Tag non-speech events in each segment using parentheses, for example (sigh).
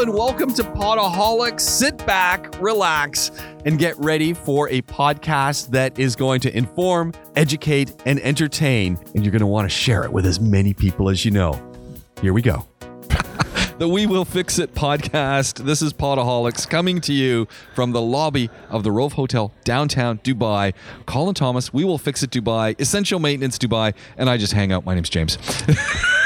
and welcome to Podaholics. Sit back, relax, and get ready for a podcast that is going to inform, educate, and entertain. And you're going to want to share it with as many people as you know. Here we go. (laughs) the We Will Fix It podcast. This is Podaholics coming to you from the lobby of the Rove Hotel, downtown Dubai. Colin Thomas, We Will Fix It Dubai, Essential Maintenance Dubai, and I just hang out. My name's James. (laughs)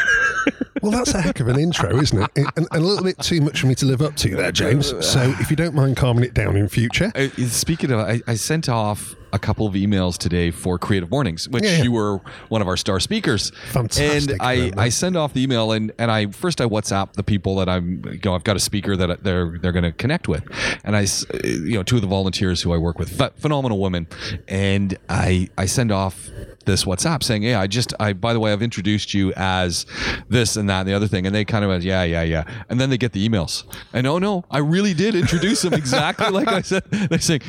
Well, that's a heck of an intro, isn't it? And, and a little bit too much for me to live up to there, James. So if you don't mind calming it down in future. Uh, Speaking of, I, I sent off a couple of emails today for Creative Mornings, which Yeah, yeah. you were one of our star speakers. Fantastic, And I, man. I send off the email and, and I first I WhatsApp the people that I'm you know I've got a speaker that they're they're going to connect with, and I you know two of the volunteers who I work with, ph- phenomenal women, and I I send off this WhatsApp saying, "Hey, I just I by the way I've introduced you as this and that and the other thing," and they kind of went, "Yeah, yeah, yeah," and then they get the emails, and oh no, I really did introduce them exactly like I said. (laughs) They say,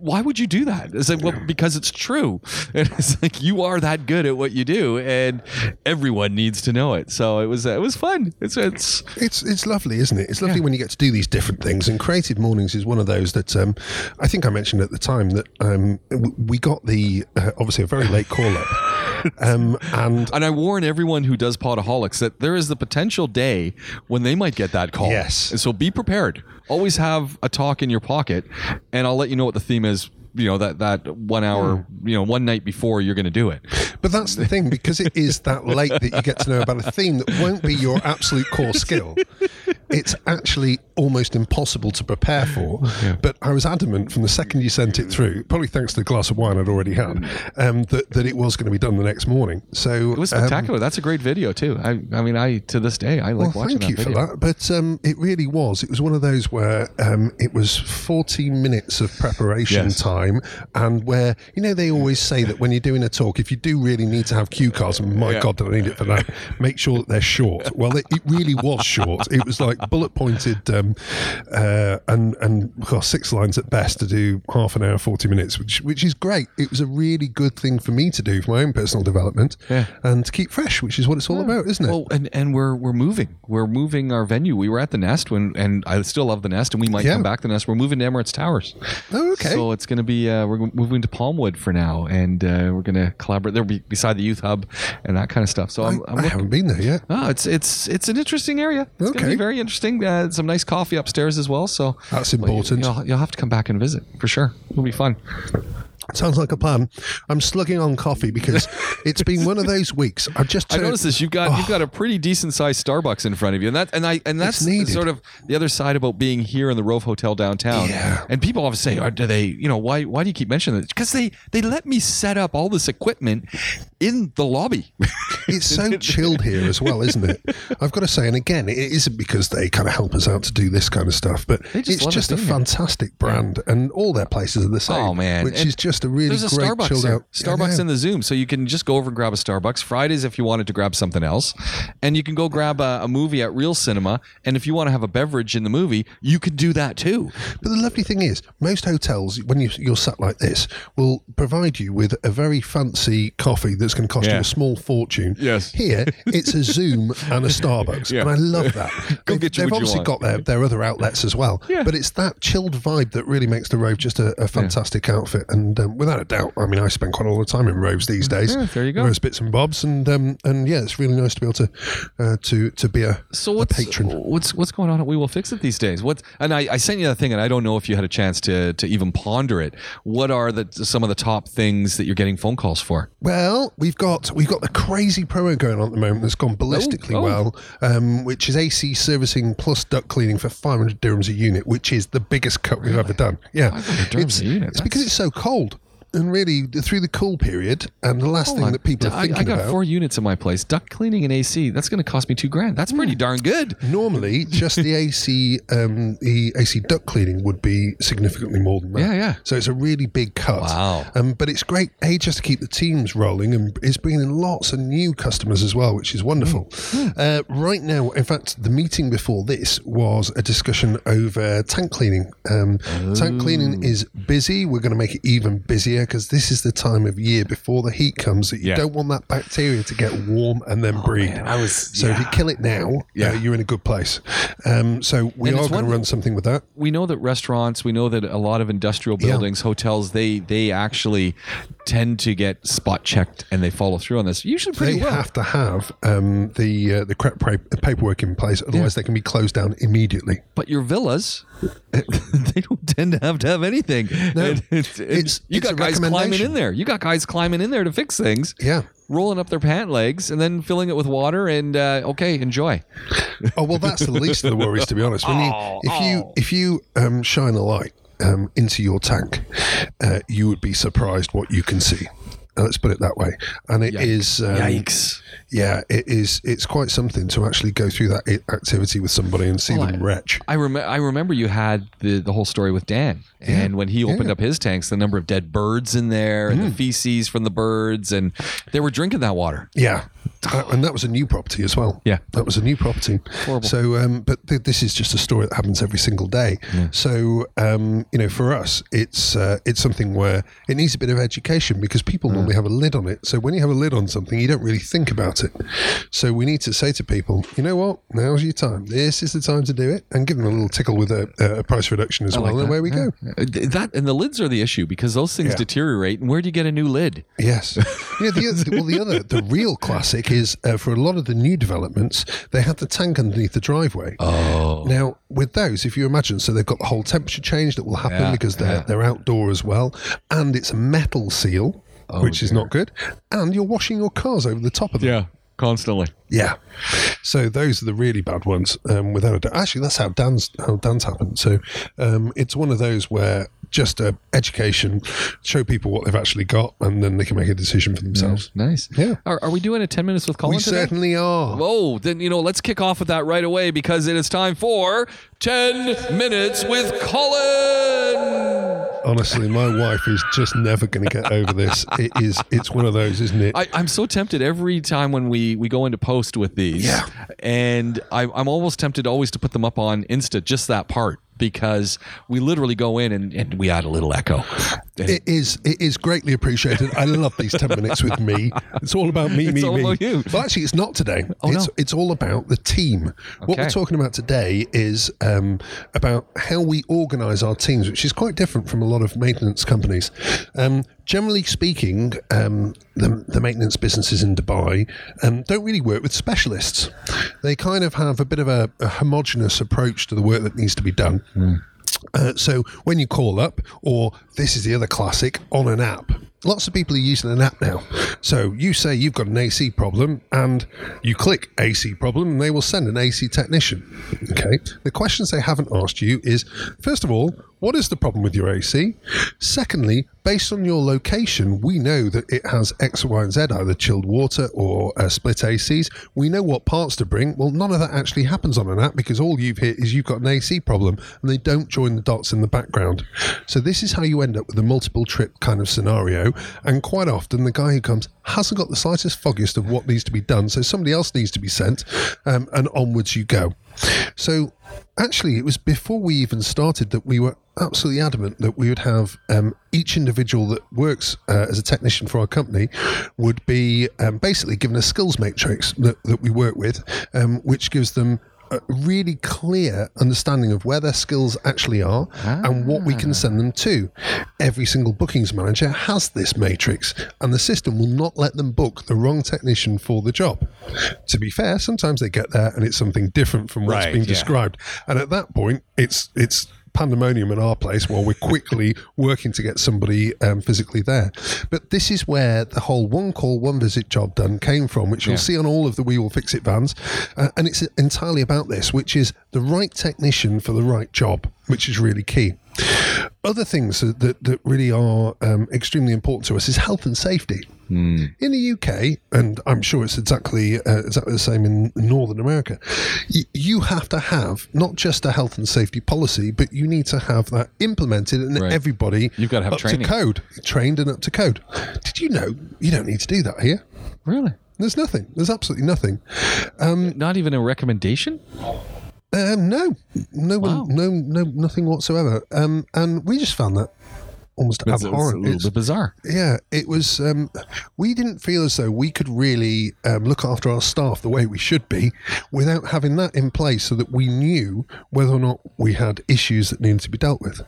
"Why would you do that?" It's like, well, because it's true, (laughs) and it's like you are that good at what you do, and everyone needs to know it. So it was it was fun. It's it's It's it's lovely, isn't it? It's lovely when you get to do these different things. And Creative Mornings is one of those that um, I think I mentioned at the time that um, we got the uh, obviously a very late call up, (laughs) um, and and I warn everyone who does podaholics that there is the potential day when they might get that call. Yes. And so be prepared. Always have a talk in your pocket, and I'll let you know what the theme is. You know that that one hour, hmm. you know, one night before you're going to do it. But that's the thing, because it is that late that you get to know about a theme that won't be your absolute core skill. (laughs) It's actually almost impossible to prepare for. (laughs) But I was adamant from the second you sent it through, probably thanks to the glass of wine I'd already had, um, that, that it was going to be done the next morning. So It was um, spectacular. That's a great video too. I I mean, I to this day I like well, watching thank you that for that. But um, it really was. It was one of those where um, it was 14 minutes of preparation Yes. time, and where you know they always say that when you're doing a talk, if you do really need to have cue cards, and my Yeah. God, do I need it for that? Make sure that they're short. Well, it, it really was short. It was like bullet pointed, um, uh, and and well, six lines at best to do half an hour, 40 minutes, which which is great. It was a really good thing for me to do for my own personal development, Yeah. and to keep fresh, which is what it's all about, isn't it? Well, and, and we're we're moving. We're moving our venue. We were at the Nest when, and I still love the Nest, and we might Yeah. come back to the Nest. We're moving to Emirates Towers. Oh, okay. So it's going to be uh, we're moving to Palmwood for now, and uh, we're going to collaborate There'll be, beside the youth hub and that kind of stuff. So I'm, I, I'm I haven't been there yet. Oh, it's it's it's an interesting area. It's Okay. be very interesting. Uh, some nice coffee upstairs as well. So That's important. You'll, you'll have to come back and visit for sure. It'll be fun. Sounds like a plan. I'm slugging on coffee because (laughs) it's been one of those weeks. I've just I turned- noticed this. You've got you've got a oh. pretty decent sized Starbucks in front of you, and that and I and that's sort of the other side about being here in the Rove Hotel downtown. Yeah. And people often say, "Are do they? You know, why why do you keep mentioning this? Because they they let me set up all this equipment in the lobby. (laughs) It's so (laughs) chilled here as well, isn't it? I've got to say, and again, it isn't because they kind of help us out to do this kind of stuff, but just it's just a fantastic brand, and all their places are the same. Oh, man. which And is just a really There's a great Starbucks chilled there. out. Starbucks in the Zoom, so you can just go over and grab a Starbucks. Fridays, if you wanted to grab something else, and you can go grab a, a movie at Reel Cinema. And if you want to have a beverage in the movie, you can do that too. But the lovely thing is, most hotels, when you, you're sat like this, will provide you with a very fancy coffee that's going to cost you Yeah. a small fortune. Yes. Here, it's a Zoom and a Starbucks. Yeah. And I love that. (laughs) Go They've, get you they've what you obviously want. got their, their other outlets as well. Yeah. But it's that chilled vibe that really makes the Rove just a, a fantastic outfit. And um, without a doubt, I mean, I spend quite a lot of time in Roves these days. Yeah, there you go. Roves bits and bobs. And um, and yeah, it's really nice to be able to uh, to to be a, So a patron. what's what's going on at We Will Fix It these days? What and I, I sent you that thing, and I don't know if you had a chance to to even ponder it. What are the some of the top things that you're getting phone calls for? Well, we've got we've got the crazy promo going on at the moment that's gone ballistically oh. well, um, which is AC servicing plus duct cleaning for 500 dirhams a unit, which is the biggest cut we've ever done. Yeah, 500 dirhams it's, a unit, it's because it's so cold. And really, through the cool period, and the last Hold thing on. that people are I, thinking I got about. four units in my place. Duct cleaning and AC. That's going to cost me two grand. That's pretty darn good. Normally, just the (laughs) AC, um, the AC duct cleaning would be significantly more than that. Yeah, yeah. So it's a really big cut. Wow. Um, but it's great, a just to keep the teams rolling, and it's bringing in lots of new customers as well, which is wonderful. Hmm. Uh, right now, in fact, the meeting before this was a discussion over tank cleaning. Um, Tank cleaning is busy. We're going to make it even busier. Bacteria because this is the time of year before the heat comes that you Yeah. don't want that bacteria to get warm and then breed. man, I was- so if you kill it now, Yeah. uh, you're in a good place. Um, so we And are going to run something with that. we know that restaurants, we know that a lot of industrial Yeah. buildings, hotels, they they actually tend to get spot checked and they follow through on this. Usually pretty They well. have to have um, the uh, the correct paperwork in place, otherwise they can be closed down immediately. but your villas, (laughs) they don't tend to have to have anything. No. And and It's- you got guys climbing in there. You got guys climbing in there to fix things. Yeah. Rolling up their pant legs and then filling it with water and uh, okay, enjoy. Oh well, that's the least of the worries, to be honest. When you, Oh, (laughs) if you if you um, shine a light um, into your tank, uh, you would be surprised what you can see. Let's put it that way. And it is, um, Yikes. Yeah, it is. It's quite something to actually go through that activity with somebody and see Well, them I- retch. I, rem- I remember you had the, the whole story with Dan. And when he opened yeah. up his tanks, the number of dead birds in there and the feces from the birds, and they were drinking that water. Yeah, Uh, and that was a new property as well. Yeah. that was a new property. Horrible. So, um, but th- this is just a story that happens every single day. So, um, you know, for us, it's uh, it's something where it needs a bit of education because people normally have a lid on it. So when you have a lid on something, you don't really think about it. So we need to say to people, you know what? Now's your time. This is the time to do it, and give them a little tickle with a, a price reduction as I well. like and away we go. Yeah. Uh, That and the lids are the issue because those things Yeah. deteriorate. And where do you get a new lid? Yes. (laughs) Yeah. The, well, the other, the real classic is uh, for a lot of the new developments, they have the tank underneath the driveway. Oh, Now, with those, if you imagine, so they've got the whole temperature change that will happen Yeah, because they're they're outdoor as well, and it's a metal seal, which is Oh, not good, and you're washing your cars over the top of them. yeah, constantly. Yeah. So those are the really bad ones, um, without a doubt. Actually, that's how Dan's how Dan's happened. So um, it's one of those where just uh, education, show people what they've actually got, and then they can make a decision for themselves. Nice. Yeah. Are, are we doing a ten minutes with Colin We today? certainly are. Whoa, then you know, let's kick off with that right away because it is time for 10 minutes with Colin. Honestly, my wife is just never going to get over this. (laughs) It is. It's one of those, isn't it? I, I'm so tempted every time when we, we go into post with these. Yeah. And I, I'm almost tempted always to put them up on Insta, just that part, because we literally go in and, and we add a little echo. It is. It is greatly appreciated. I love these ten minutes with me. It's all about me, me, all me. about you. But actually, it's not today. Oh, it's no. it's all about the team. What we're talking about today is um, about how we organise our teams, which is quite different from a lot of maintenance companies. Um, generally speaking, um, the, the maintenance businesses in Dubai um, don't really work with specialists. They kind of have a bit of a, a homogenous approach to the work that needs to be done. Uh, so when you call up, or this is the other classic, on an app. Lots of people are using an app now. So you say you've got an AC problem, and you click AC problem, and they will send an AC technician. Okay. The questions they haven't asked you is, first of all, what is the problem with your AC? Secondly, based on your location, we know that it has X, Y, and Z, either chilled water or uh, split ACs. We know what parts to bring. Well, none of that actually happens on an app because all you've hit is you've got an AC problem and they don't join the dots in the background. So this is how you end up with a multiple trip kind of scenario. And quite often, the guy who comes hasn't got the slightest foggiest of what needs to be done. So somebody else needs to be sent, um, and onwards you go. So actually, it was before we even started that we were absolutely adamant that we would have um, each individual that works uh, as a technician for our company would be um, basically given a skills matrix that, that we work with, um, which gives them a really clear understanding of where their skills actually are and what we can send them to. Every single bookings manager has this matrix, and the system will not let them book the wrong technician for the job. To be fair, sometimes they get there and it's something different from what's Right, being yeah. described, and at that point, it's it's pandemonium in our place while we're quickly (laughs) working to get somebody um, physically there. But this is where the whole one call, one visit job done came from, which you'll see on all of the We Will Fix It vans. Uh, and it's entirely about this, which is the right technician for the right job, which is really key. Other things that, that, that really are um, extremely important to us is health and safety. In the UK, and I'm sure it's exactly uh, exactly the same in Northern America, y- you have to have not just a health and safety policy, but you need to have that implemented and Right. everybody You've got to have up training. to code, trained and up to code. Did you know you don't need to do that here? Really? There's nothing. There's absolutely nothing. Not even a recommendation? Um, no, no Wow. one, no, no, nothing whatsoever. Um, and we just found that almost It's, it's a abhorrent. little It's- bit bizarre. yeah, it was. Um, we didn't feel as though we could really um, look after our staff the way we should be without having that in place so that we knew whether or not we had issues that needed to be dealt with.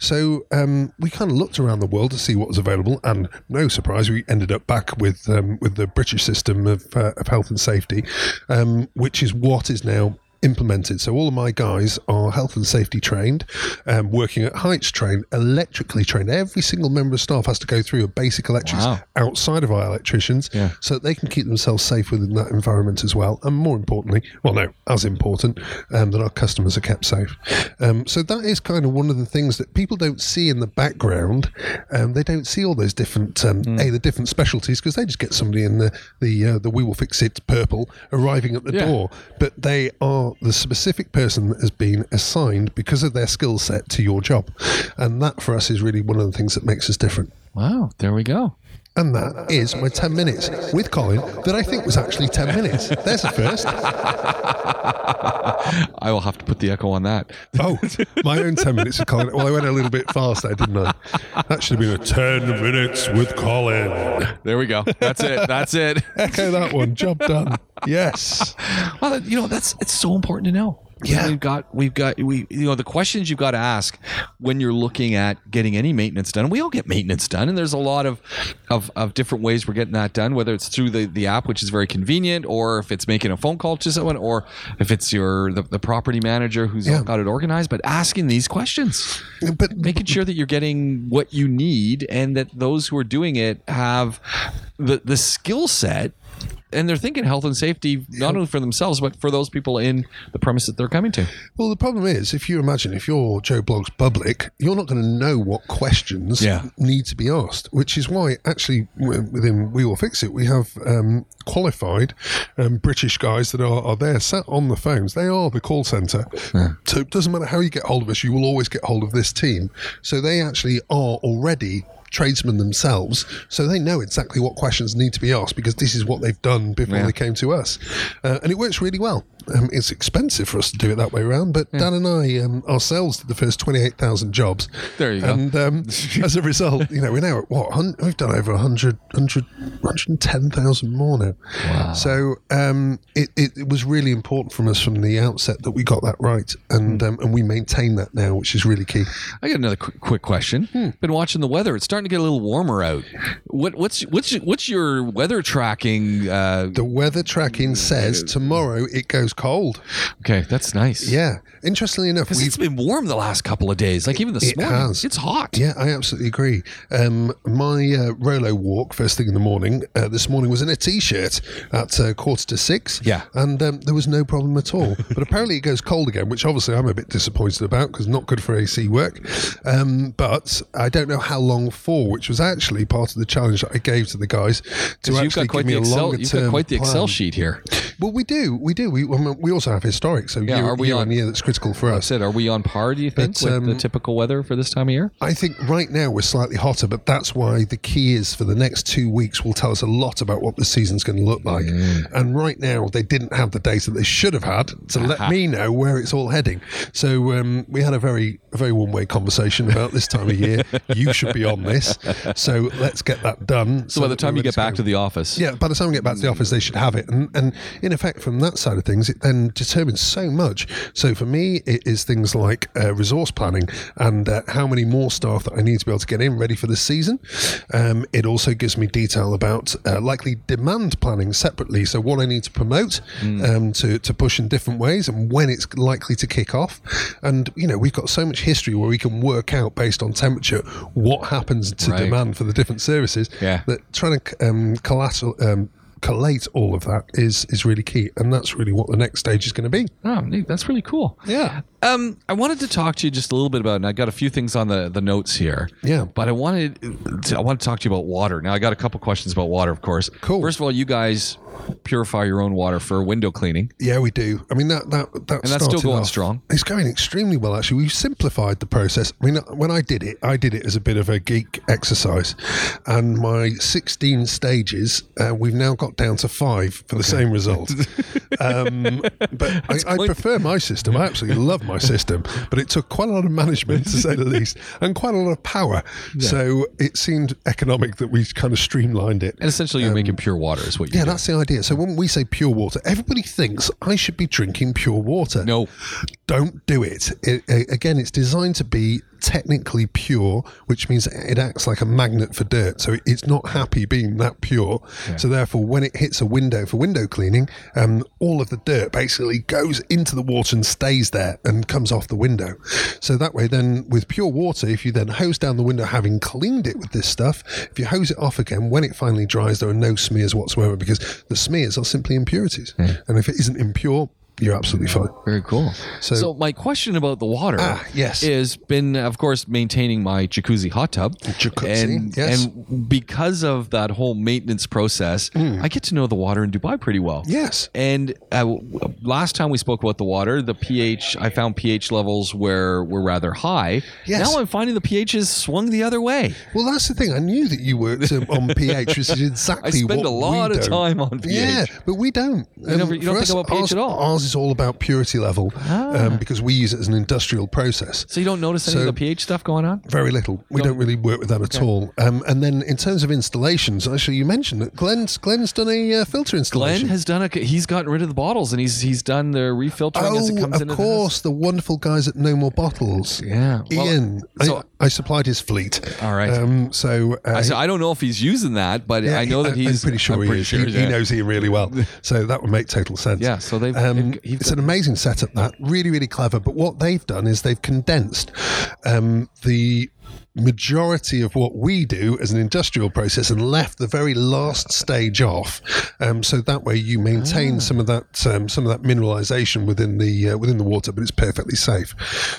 So um, we kind of looked around the world to see what was available, and no surprise, we ended up back with um, with the British system of, uh, of health and safety, um, which is what is now implemented. So all of my guys are health and safety trained, um, working at heights trained, electrically trained. Every single member of staff has to go through a basic electrics Wow. outside of our electricians Yeah. so that they can keep themselves safe within that environment as well. And more importantly, well, no, as important, um, that our customers are kept safe. Um, so that is kind of one of the things that people don't see in the background. Um, they don't see all those different, um, a the different specialties because they just get somebody in the the uh, the we will fix it purple arriving at the Yeah. door, but they are the specific person that has been assigned because of their skill set to your job, and that for us is really one of the things that makes us different. Wow, there we go. And that is my 10 minutes with Colin that I think was actually 10 minutes. There's a first. (laughs) I will have to put the echo on that. Oh, my own 10 minutes with Colin. Well, I went a little bit fast there, didn't I? That should have been a 10 minutes with Colin. There we go. That's it. That's it. (laughs) Echo that one. Job done. Yes. Well, you know, that's it's so important to know. Yeah. we've got we've got we you know the questions you've got to ask when you're looking at getting any maintenance done. We all get maintenance done, and there's a lot of of, of different ways we're getting that done. Whether it's through the, the app, which is very convenient, or if it's making a phone call to someone, or if it's your the, the property manager who's Yeah. got it organized. But asking these questions, But making sure that you're getting what you need, and that those who are doing it have the the skill set. And they're thinking health and safety not only for themselves but for those people in the premise that they're coming to. Well, the problem is, if you imagine, if you're Joe Bloggs public, you're not going to know what questions Yeah. need to be asked, which is why, actually, within We Will Fix It, we have um, qualified um, British guys that are, are there sat on the phones. They are the call centre. So it doesn't matter how you get hold of us, you will always get hold of this team. So they actually are already tradesmen themselves, so they know exactly what questions need to be asked because this is what they've done before Yeah. they came to us, uh, and it works really well. Um, it's expensive for us to do it that way around, but Dan and I um, ourselves did the first twenty-eight thousand jobs. There you go. And um, (laughs) as a result, you know, we're now at what? hun- We've done over 100, 100 110,000 more now. Wow. So um, it, it, it was really important from us from the outset that we got that right, and um, and we maintain that now, which is really key. I got another quick, quick question. Been watching the weather. It's starting to get a little warmer out. What, what's what's what's your weather tracking? Uh, The weather tracking says tomorrow it goes cold. okay, that's nice. Yeah. Interestingly enough, because it's been warm the last couple of days. Like even this It morning, has. it's hot. Yeah, I absolutely agree. Um, my uh, Rolo walk first thing in the morning uh, this morning was in a t-shirt at uh, quarter to six. Yeah. and um, there was no problem at all. (laughs) but apparently it goes cold again, which obviously I'm a bit disappointed about because not good for AC work. Um, but I don't know how long for, which was actually part of the challenge that I gave to the guys to 'Cause you've actually got quite give me the a Excel. longer You've got quite the Excel sheet here. Well, we do, we do. We mean, we also have historic, so Yeah, year, are we year on- on year that's critical for us. It. Are we on par? Do you think But, with the um, typical weather for this time of year? I think right now we're slightly hotter, but that's why the key is for the next two weeks will tell us a lot about what the season's going to look like. And right now they didn't have the data they should have had to let me know where it's all heading. So um, we had a very a very one way conversation about this time of year. (laughs) you should be on this. So let's get that done. So by the time you get back go. to the office, Yeah, by the time we get back to the office, they should have it. And, and in effect, from that side of things, it then determines so much. So for me, it is things like uh, resource planning and uh, how many more staff that I need to be able to get in ready for this season. Um, it also gives me detail about uh, likely demand planning separately. So what I need to promote um, to, to push in different ways and when it's likely to kick off. And, you know, we've got so much history where we can work out based on temperature what happens to Right. demand for the different services Yeah. that trying to um, collateral, um, collate all of that is is really key, and that's really what the next stage is going to be. oh, neat. that's really cool. Yeah, Um, I wanted to talk to you just a little bit about, and I got a few things on the, the notes here. Yeah. But I wanted to, I want to talk to you about water. Now I got a couple questions about water, of course. Cool. First of all, you guys purify your own water for window cleaning. Yeah, we do. I mean that that that And that's still going off- strong. It's going extremely well, actually. We've simplified the process. I mean, when I did it, I did it as a bit of a geek exercise, and my 16 stages, uh, we've now got down to five for the same result. (laughs) um, but I, I prefer my system. I absolutely love my system, but it took quite a lot of management, to say the (laughs) least, and quite a lot of power. So it seemed economic that we kind of streamlined it. And essentially, you're making pure water, is what you Yeah, do. that's the idea. So when we say pure water, everybody thinks I should be drinking pure water. No. Don't do it. it. Again, it's designed to be technically pure, which means it acts like a magnet for dirt. So it's not happy being that pure. So therefore, when it hits a window for window cleaning, um, all of the dirt basically goes into the water and stays there and comes off the window. So that way, then with pure water, if you then hose down the window, having cleaned it with this stuff, if you hose it off again, when it finally dries, there are no smears whatsoever because the smears are simply impurities. And if it isn't impure, you're absolutely fine. Very cool. So, So- my question about the water Ah, yes. is been, of course, maintaining my jacuzzi hot tub. Jacuzzi, and, yes. and because of that whole maintenance process, I get to know the water in Dubai pretty well. Yes. And uh, last time we spoke about the water, the pH, I found pH levels were were rather high. Yes. Now I'm finding the pH has swung the other way. Well, that's the thing. I knew that you worked um, on pH, which is (laughs) exactly what I spend what a lot of don't. time on pH. Yeah, but we don't. Um, you don't for think about pH ours, at all? Ours is all about purity level um, because we use it as an industrial process. So you don't notice any So- of the pH stuff going on? Very little. We don't really work with that at all. Um, and then in terms of installations, actually, you mentioned that Glenn's Glenn's done a uh, filter Glenn installation. has done a. He's gotten rid of the bottles and he's he's done the refiltering as it Oh, comes of into course, the wonderful guys at No More Bottles. Yeah. Well, Ian. so- I, I supplied his fleet. All right. Um, so uh, I, so I don't know if he's using that, but Yeah, I know that he's. I'm pretty sure he is. sure, he, he yeah. knows Ian really well, (laughs) so that would make total sense. Yeah, so they've- Um, it's an amazing setup. That really, really clever. But what they've done is they've condensed um, the majority of what we do as an industrial process and left the very last stage off. Um, so that way you maintain Ah. some of that um, some of that mineralization within the uh, within the water, but it's perfectly safe.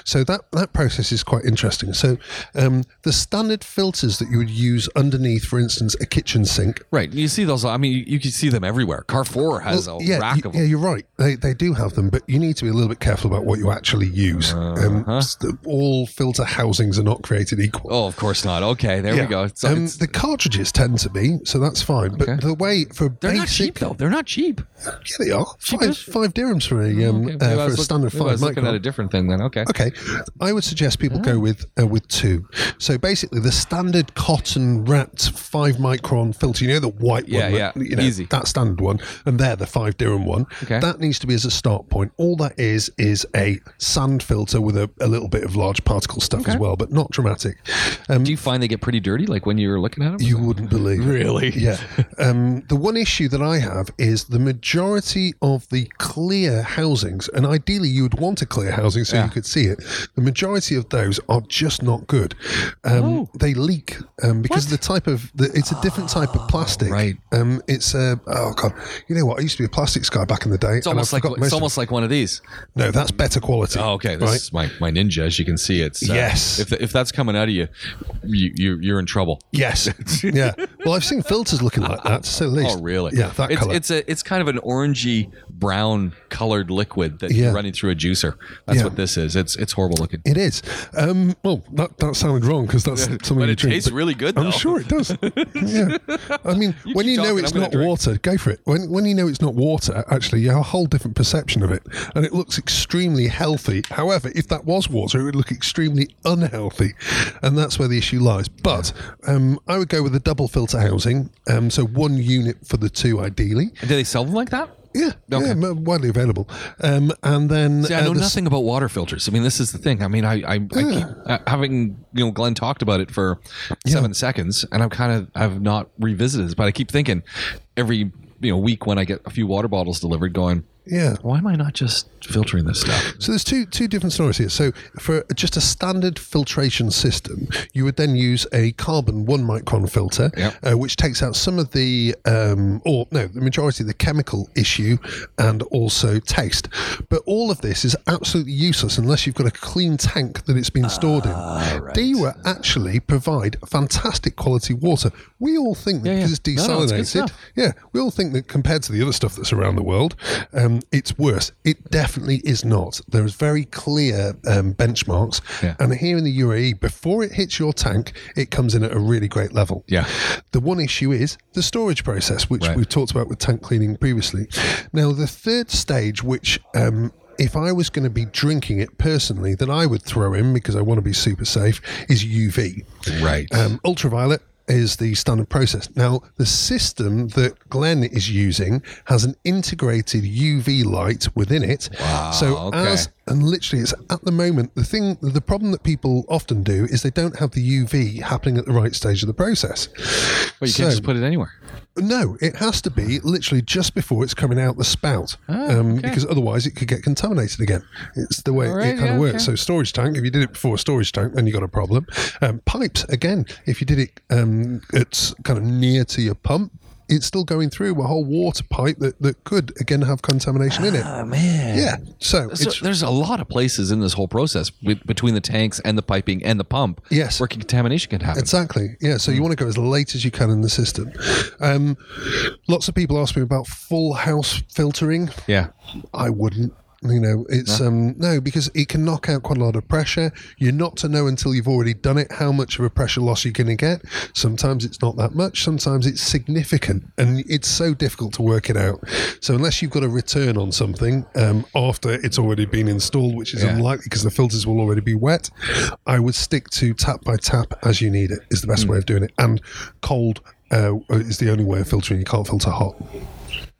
So that that process is quite interesting. So um, the standard filters that you would use underneath, for instance, a kitchen sink. Right. You see those. I mean, you, you can see them everywhere. Carrefour has a yeah, rack y- of yeah, you're right. They, they do have them, but you need to be a little bit careful about what you actually use. Um, Uh-huh. all filter housings are not created equal. Oh, of course not. Okay, there Yeah. we go. So um, the cartridges tend to be, so that's fine. But Okay. the way for they're not cheap though. They're not cheap. yeah, they are five, five dirhams for a um, Okay, uh, for a look- standard maybe I five was looking micron. at a different thing then. Okay. Okay, I would suggest people go with uh, with two. So basically, the standard cotton wrapped five micron filter, you know, the white Yeah, one, yeah, you know, easy. that standard one, and they're the five dirham one. Okay. That needs to be as a start point. All that is is a sand filter with a, a little bit of large particle stuff as well, but not dramatic. Um, Do you find they get pretty dirty, like when you're looking at them? you wouldn't believe. Really? (laughs) Yeah. Um, the one issue that I have is the majority of the clear housings, and ideally you would want a clear housing so Yeah. you could see it. The majority of those are just not good. Um, Oh. They leak um, because What? the type of the, it's a different type of plastic. right. Um, it's a oh god. You know what? I used to be a plastics guy back in the day. It's almost like it's almost like one of these. no. That's better quality. Oh, okay. This right? is my, my ninja. As you can see, it's uh, Yes. If, if that's coming out of you, you, you you're in trouble. Yes. (laughs) yeah. Well, I've seen filters looking like that, to say the least. Oh, really? Yeah, that it's, color. It's a it's kind of an orangey brown colored liquid that Yeah. you're running through a juicer. That's Yeah. what this is. It's it's horrible looking. It is. Um, well, that, that sounded wrong because that's something But you it drink. tastes but really good, though. I'm sure it does. (laughs) yeah. I mean, when keep you know talking, it's I'm gonna not drink. water, go for it. When when you know it's not water, actually, you have a whole different perception of it, and it looks extremely healthy. However, if that was water, it would look extremely unhealthy, and that's where the issue lies. But um, I would go with a double filter housing, um, so one unit for the two, ideally. Do they sell them like that? Yeah, Okay. yeah, widely available. Um, and then See, I uh, know s- nothing about water filters. I mean, this is the thing. I mean, I, I, I keep uh, having you know Glenn talked about it for seven seconds, and I'm kind of I've not revisited this, but I keep thinking every you know week when I get a few water bottles delivered, going, Yeah. Why am I not just filtering this stuff? So there's two two different scenarios here. So for just a standard filtration system, you would then use a carbon one micron filter, Yep. uh, which takes out some of the um, or no, the majority of the chemical issue and also taste. But all of this is absolutely useless unless you've got a clean tank that it's been stored in. Dewa actually provide fantastic quality water. We all think that Yeah, yeah. because it's No, no, it's desalinated, yeah, we all think that compared to the other stuff that's around the world, um, it's worse. It definitely is not. There is very clear um, benchmarks, Yeah. and here in the UAE, before it hits your tank, it comes in at a really great level. Yeah. The one issue is the storage process, which Right. we've talked about with tank cleaning previously. Now, the third stage, which um, if I was going to be drinking it personally, then I would throw in because I want to be super safe, is UV. Right. Um, ultraviolet is the standard process. Now, the system that Glenn is using has an integrated UV light within it. Wow, So okay. as and literally, it's at the moment the thing. The problem that people often do is they don't have the UV happening at the right stage of the process. well, you can't just put it anywhere. No, it has to be literally just before it's coming out the spout, um, okay. because otherwise it could get contaminated again. It's the way All right, it kind yeah, of works. okay. So storage tank, if you did it before a storage tank, then you got a problem. Um, pipes again, if you did it, um, Um, it's kind of near to your pump. It's still going through a whole water pipe that, that could again have contamination in it. Oh man. Yeah, so, So there's a lot of places in this whole process with, between the tanks and the piping and the pump. Yes. where contamination can happen. Exactly. Yeah. So you hmm. want to go as late as you can in the system. Um, lots of people ask me about full house filtering. yeah. I wouldn't. You know, it's um no because it can knock out quite a lot of pressure. You're not to know until you've already done it how much of a pressure loss you're going to get. Sometimes it's not that much. Sometimes it's significant, and it's so difficult to work it out. So unless you've got a return on something um, after it's already been installed, which is Yeah. unlikely because the filters will already be wet, I would stick to tap by tap as you need it. Is the best way of doing it, and cold. Uh, is the only way of filtering. You can't filter hot.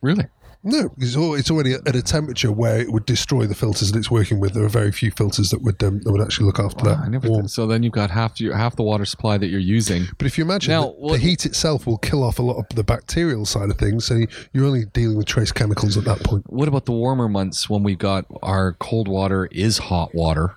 Really? No, it's al- it's already at a temperature where it would destroy the filters that it's working with. There are very few filters that would um, that would actually look after I that never. warm. so then you've got half your half the water supply that you're using. But if you imagine Now, that what- the heat itself will kill off a lot of the bacterial side of things, so you're only dealing with trace chemicals at that point. What about the warmer months when we've got our cold water is hot water?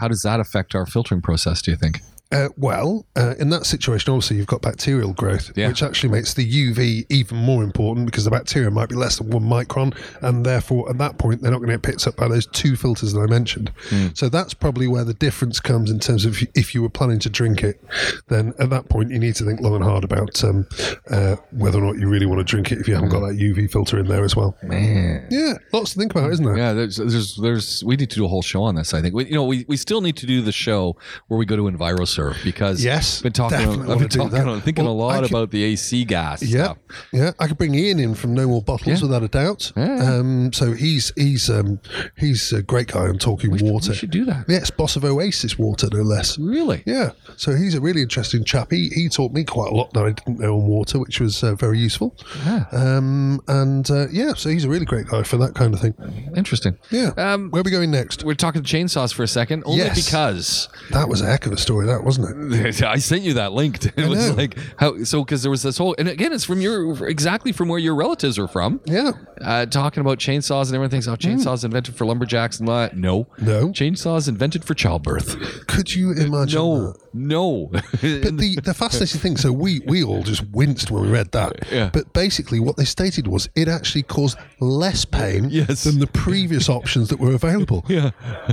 How does that affect our filtering process? Do you think? Uh, well, uh, in that situation, obviously you've got bacterial growth, Yeah. which actually makes the UV even more important because the bacteria might be less than one micron, and therefore at that point they're not going to get picked up by those two filters that I mentioned. Hmm. So that's probably where the difference comes in terms of if you were planning to drink it, then at that point you need to think long and hard about um, uh, whether or not you really want to drink it if you haven't got that UV filter in there as well. Man. Yeah, lots to think about, isn't there? Yeah, there's, there's, there's, we need to do a whole show on this. I think, we, you know, we, we still need to do the show where we go to EnviroServe because Yes, been talking, definitely I've been talking, that. thinking Well, a lot could- about the AC gas. Yeah, stuff. yeah. I could bring Ian in from No More Bottles Yeah. without a doubt. Yeah. Um, so he's he's um, he's a great guy on talking water. we should do that. Yes, boss of Oasis Water, no less. Really? Yeah, so he's a really interesting chap. He, he taught me quite a lot that I didn't know on water, which was uh, very useful. Yeah. Um, and uh, yeah, so he's a really great guy for that kind of thing. Interesting. Yeah. Um, Where are we going next? we're talking chainsaws for a second, only Yes. because That was a heck of a story, that wasn't it? (laughs) I sent you that link. It was like how so because there was this whole and again it's from your exactly from where your relatives are from. Yeah. Uh, talking about chainsaws and everything. So chainsaws invented for lumberjacks and that. No, No. chainsaws invented for childbirth. Could you imagine? No, that? no. But the, the fascinating thing, so we, we all just winced when we read that. Yeah. But basically, what they stated was it actually caused less pain Yes. than the previous options that were available. (laughs) yeah.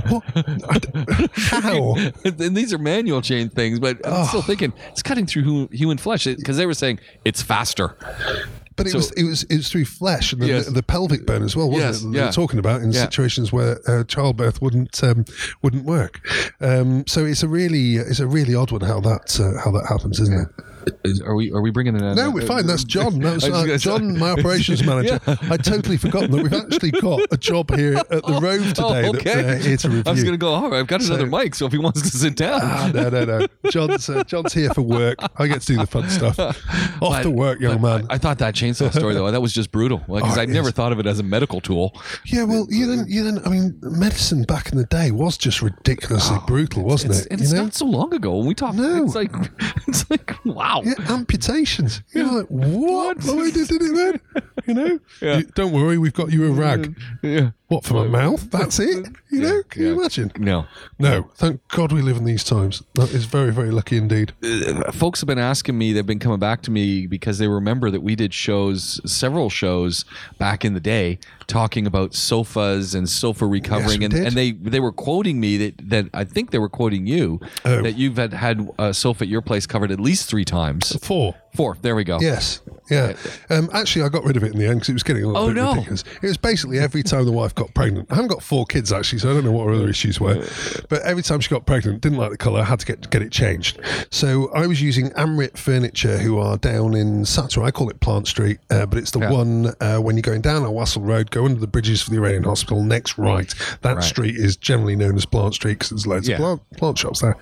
What? (laughs) How? and these are manual things, but I'm still thinking it's cutting through human flesh because they were saying it's faster. But it So- was it was it was through flesh and the, Yes. the, the pelvic bone as well, wasn't Yes, it? They yeah. were talking about in Yeah. situations where uh, childbirth wouldn't um, wouldn't work. Um, so it's a really it's a really odd one how that uh, how that happens, isn't it? Is, are we? Are we bringing it? in? No, we're fine. That's John. That (laughs) I was uh, John, my operations (laughs) manager. I'd totally forgotten that we've actually got a job here at the (laughs) Rove today Oh, okay. we're here to review. I was going to go. All right, I've got another So- mic, so if he wants to sit down, Ah, no, no, no. John's uh, John's here for work. I get to do the fun stuff. Off to work, young man. I, I thought that chainsaw story though that was just brutal because Oh, I'd never thought of it as a medical tool. yeah, well, you then, you then. I mean, medicine back in the day was just ridiculously brutal, wasn't Oh, It's, it? and You it's know? not so long ago when we talked. No. It's like it's like wow. Yeah, amputations. You're like, what? Why did did it then? You know, (laughs) Yeah. You- don't worry, we've got you a rag. Yeah. What for my mouth? That's it. (laughs) You know, can you yeah. imagine? No. No, thank God we live in these times. That is very, very lucky indeed. Uh, folks have been asking me they've been coming back to me because they remember that we did shows several shows back in the day talking about sofas and sofa recovering we and, did. and they they were quoting me that, that I think they were quoting you Oh. that you've had had a sofa at your place covered at least three times Four. Four there we go Yes. Yeah. Um, actually, I got rid of it in the end because it was getting a little Oh, bit no. ridiculous. It was basically every time the wife got pregnant. I haven't got four kids actually, so I don't know what her other issues were. But every time she got pregnant, didn't like the colour, had to get get it changed. So I was using Amrit Furniture, who are down in Satwa. I call it Plant Street, uh, but it's the one uh, when you're going down Al Wasl Road, go under the bridges for the Iranian Hospital. Next right, that street is generally known as Plant Street because there's loads Yeah. of plant, plant shops there.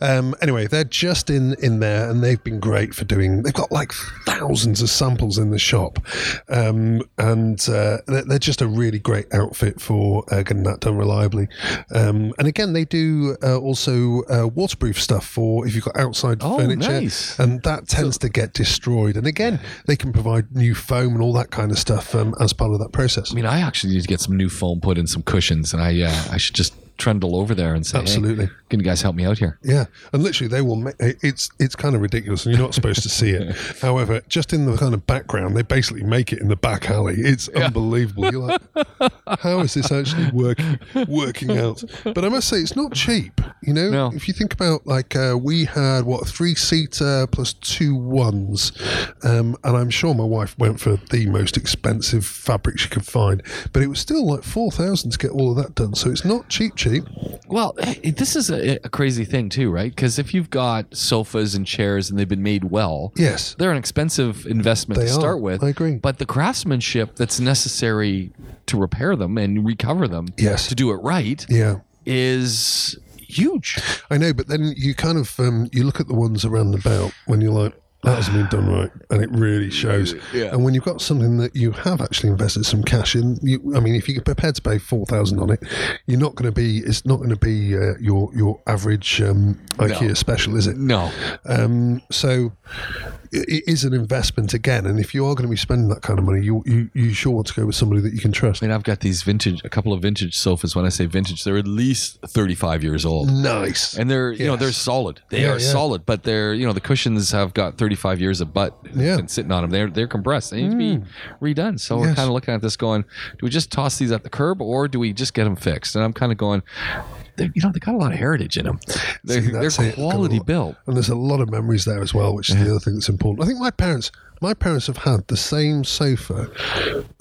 Um, anyway, they're just in in there, and they've been great for doing. They've got like thousands of samples in the shop, um, and uh, they're, they're just a really great outfit for uh, getting that done reliably. Um, and again, they do uh, also uh, waterproof stuff for if you've got outside Oh, furniture, nice. and that tends to get destroyed. And again, they can provide new foam and all that kind of stuff um, as part of that process. I mean I actually need to get some new foam put in some cushions and I uh, I should just trundle over there and say hey, Absolutely. can you guys help me out here Yeah, and literally they will. Make, it's it's kind of ridiculous, and you're not supposed to see it. (laughs) However, just in the kind of background, they basically make it in the back alley. It's unbelievable. You're like, how is this actually working working out? But I must say, it's not cheap. You know, No. if you think about like uh, we had what three seater plus two ones, um, and I'm sure my wife went for the most expensive fabric she could find, but it was still like four thousand to get all of that done. So it's not cheap, cheap. Well, this is a, a crazy thing too, right? Because if you've got sofas and chairs and they've been made well, Yes. they're an expensive investment They to are. start with. I agree. But the craftsmanship that's necessary to repair them and recover them, Yes. to do it right, Yeah. is huge. I know, but then you kind of um, you look at the ones around the belt when you're like, that hasn't been done right, and it really shows. Yeah. And when you've got something that you have actually invested some cash in, you, I mean, if you're prepared to pay four thousand on it, you're not going to be. It's not going to be uh, your your average um, IKEA special, is it? No. Um, so it is an investment again, and if you are going to be spending that kind of money, you you, you sure want to go with somebody that you can trust. I mean, I've got these vintage, a couple of vintage sofas. When I say vintage, they're at least 35 years old. Nice. And they're, you know, they're solid. They Yeah, are yeah. solid, but they're, you know, the cushions have got 35 years of butt Yeah. Mm. been sitting on them. They're they're compressed. They need to be redone. So we're kind of looking at this, going, do we just toss these at the curb, or do we just get them fixed? And I'm kind of going, they, you know, they got a lot of heritage in them. They're, See, they're quality Got a lot- built. And there's a lot of memories there as well, which is the other thing that's important. I think my parents, my parents have had the same sofa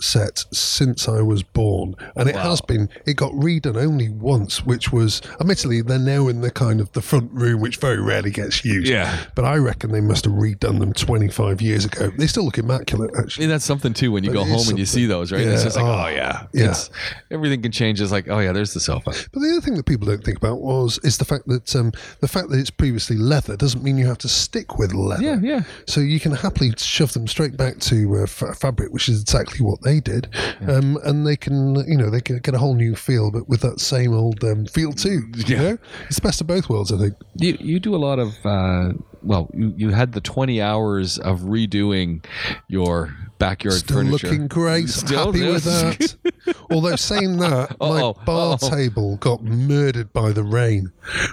set since I was born, and it has been. It got redone only once, which was, admittedly, they're now in the kind of the front room, which very rarely gets used. Yeah. But I reckon they must have redone them 25 years ago. They still look immaculate, I actually. mean, that's something too when you But go home and you see those, right? It's just like, Oh, oh, yeah. yeah. It's, everything can change. It's like, oh, yeah, there's the sofa. But the other thing that people don't think about was is the fact that um, the fact that it's previously leather doesn't mean you have to stick with leather. Yeah, yeah. So you can happily shove them straight back to uh, fa- fabric, which is exactly what they did, um, and they can, you know, they can get a whole new feel, but with that same old um, feel too. You Yeah. know, it's the best of both worlds, I think. You you do a lot of uh, well, you, you had the twenty hours of redoing your backyard Still furniture. looking great. (laughs) Still Happy with that. Although saying that, (laughs) my Uh-oh, bar uh-oh. table got murdered by the rain,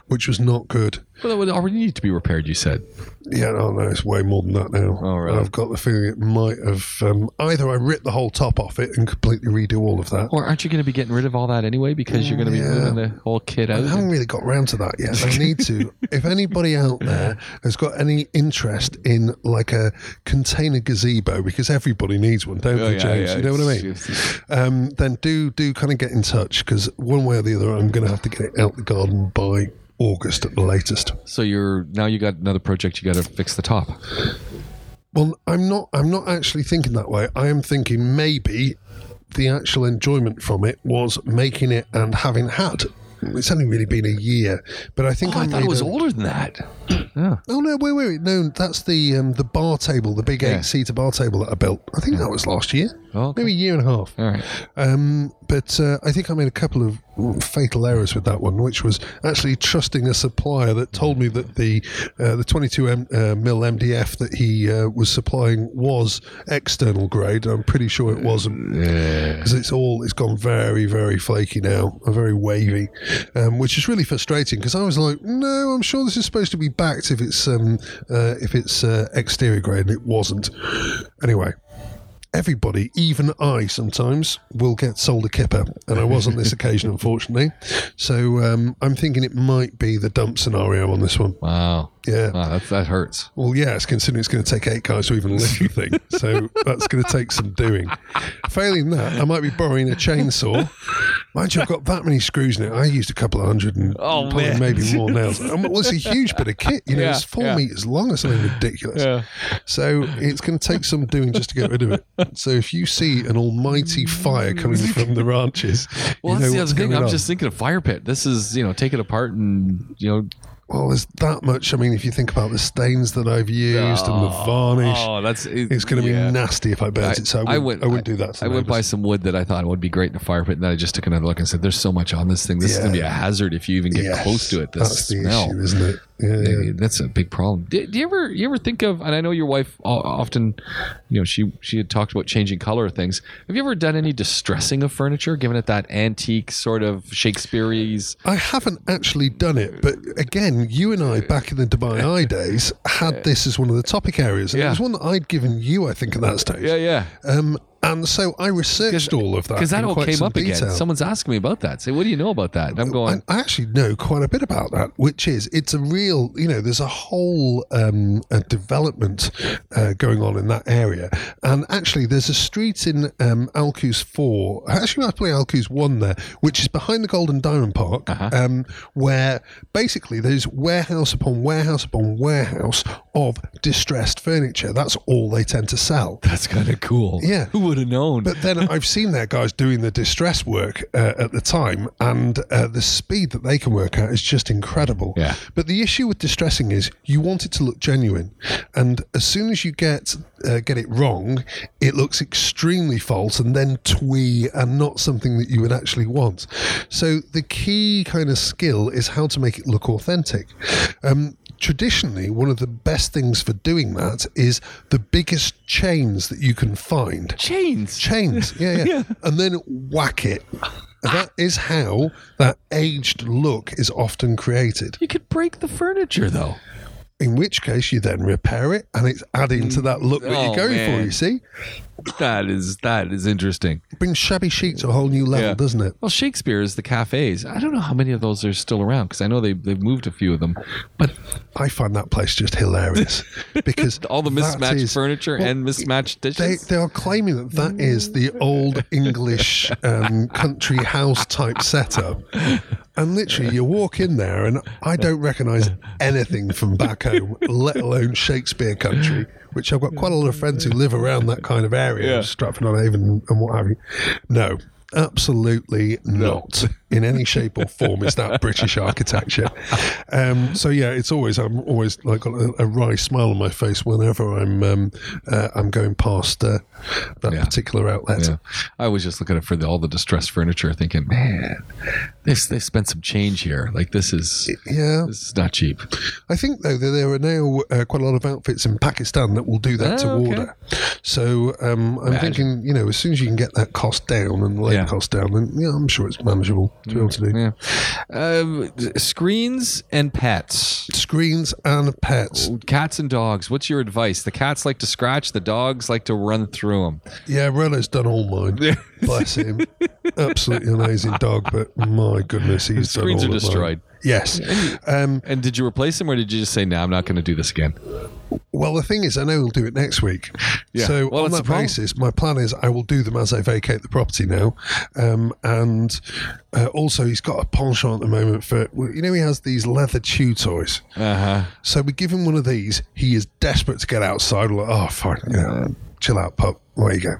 which was not good. Well, that would already need to be repaired. You said. Yeah, no, no, it's way more than that now. Oh, really? I've got the feeling it might have um, either I ripped the whole top off it and completely redo all of that. Or aren't you going to be getting rid of all that anyway because you're going to be Yeah. moving the whole kit out. I out? haven't really got round to that yet. I (laughs) need to. if anybody out there has got any interest in like a container gazebo, because everybody needs one, don't Oh, they, yeah, James? yeah, you know what I mean? Um, then do do kind of get in touch because one way or the other, I'm going to have to get it out the garden by August at the latest. So you're now you got another project. You got to fix the top. Well, I'm not. I'm not actually thinking that way. I am thinking maybe the actual enjoyment from it was making it and having had. It's only really been a year, but I think Oh, I I'm thought it was really- older than that. Yeah. Oh no! Wait, wait, wait! No, that's the um, the bar table, the big Yeah. eight-seater bar table that I built. I think that was last year, Oh, okay. maybe a year and a half. All right. Um, but uh, I think I made a couple of fatal errors with that one, which was actually trusting a supplier that told me that the uh, the 22 M, uh, mil MDF that he uh, was supplying was external grade. I'm pretty sure it wasn't because it's all it's gone very very flaky now, very wavy, um, which is really frustrating because I was like, no, I'm sure this is supposed to be backed if it's um, uh, if it's uh, exterior grade, and it wasn't. Anyway everybody, even I sometimes, will get sold a kipper. And I was on this occasion, (laughs) unfortunately. So um, I'm thinking it might be the dump scenario on this one. Wow. Yeah. Wow, that, that hurts. Well, yes, considering it's going to take eight guys to even lift the thing. (laughs) So that's going to take some doing. Failing that, I might be borrowing a chainsaw. Mind you, I've got that many screws in it. I used a couple of hundred and Oh, probably man. maybe more nails. And, well, it's a huge bit of kit. You know, Yeah, it's four yeah. meters long or something ridiculous. Yeah. So it's going to take some doing just to get rid of it. So if you see an almighty fire coming (laughs) from the ranches, Well, you that's know the what's other thing. I'm on. just thinking of fire pit. This is, you know, take it apart and, you know, Well, there's that much. I mean, if you think about the stains that I've used and the oh. varnish, Oh, that's it's going to be nasty if I burnt it. So I, wouldn't, I wouldn't do that. I went by some wood that I thought would be great in a fire pit, and then I just took another look and said, "There's so much on this thing. This is going to be a hazard if you even get Yes, close to it. The That's the smell, issue, isn't it? Yeah, yeah. That's a big problem. Do, do you ever you ever think of? And I know your wife often, you know, she she had talked about changing color of things. Have you ever done any distressing of furniture, given it that antique sort of Shakespeare's? I haven't actually done it, but again, you and I back in the Dubai Eye days had this as one of the topic areas, and Yeah. it was one that I'd given you, I think, at that stage. Yeah, yeah. Um, and so I researched all of that Because that all came up detail. again. Someone's asking me about that. Say, what do you know about that? And I'm going, I, I actually know quite a bit about that, which is it's a real, you know, there's a whole um, a development uh, going on in that area. And actually, there's a street in um, Al Quoz 4, actually, I play Al Quoz 1 there, which is behind the Gold and Diamond Park, Uh-huh. um, where basically there's warehouse upon warehouse upon warehouse of distressed furniture. That's all they tend to sell. that's kind of cool. Yeah. Who would have known? But then (laughs) I've seen their guys doing the distress work uh, at the time, and uh, the speed that they can work at is just incredible. Yeah. But the issue with distressing is you want it to look genuine, and as soon as you get uh, get it wrong, it looks extremely false and then twee and not something that you would actually want. So the key kind of skill is how to make it look authentic. Um, traditionally, one of the best things for doing that is the biggest chains that you can find Chains. chains, yeah, (laughs) yeah, and then whack it. And that is how that aged look is often created. You could break the furniture though. In which case, you then repair it, and it's adding to that look that Oh, you're going man. for. You see, That is that is interesting. it brings shabby chic to a whole new level, Yeah. doesn't it? Well, Shakespeare's the cafes. I don't know how many of those are still around because I know they they've moved a few of them. But I find that place just hilarious (laughs) because all the that mismatched is- furniture well, and mismatched They, dishes. they are claiming that that is the old English um, country house type setup. And literally, you walk in there, and I don't recognise anything from back home, let alone Shakespeare country, which I've got quite a lot of friends who live around that kind of area, Yeah. Stratford on Avon and what have you. No. Absolutely not. (laughs) In any shape or form is that British architecture. Um, so yeah, it's always I'm always like got a, a wry smile on my face whenever I'm um, uh, I'm going past uh, that Yeah. particular outlet. yeah, I was just looking at for the, all the distressed furniture, thinking, man, they they spent some change here. Like this is Yeah, this is not cheap. I think though that there are now uh, quite a lot of outfits in Pakistan that will do that to Ah, okay. order. So um, I'm Imagine. thinking, you know, as soon as you can get that cost down and the labour Yeah. cost down, then yeah, I'm sure it's manageable to be able to do. Yeah, um, screens and pets. Screens and pets. Cats and dogs. What's your advice? The cats like to scratch. The dogs like to run through them. Yeah, Relo's done all mine. (laughs) Bless him. Absolutely amazing dog, but my goodness, he's done Screens all are destroyed. mine. Yes. Um, And did you replace him, or did you just say, "No, I'm not going to do this again"? well, the thing is, I know we'll do it next week. (laughs) Yeah. So Well, on that the basis, my plan is I will do them as I vacate the property now. Um, and uh, also, he's got a penchant at the moment for, you know, he has these leather chew toys. Uh huh. So we give him one of these. He is desperate to get outside. We're like, oh, fine. Yeah, chill out, pup. There you go.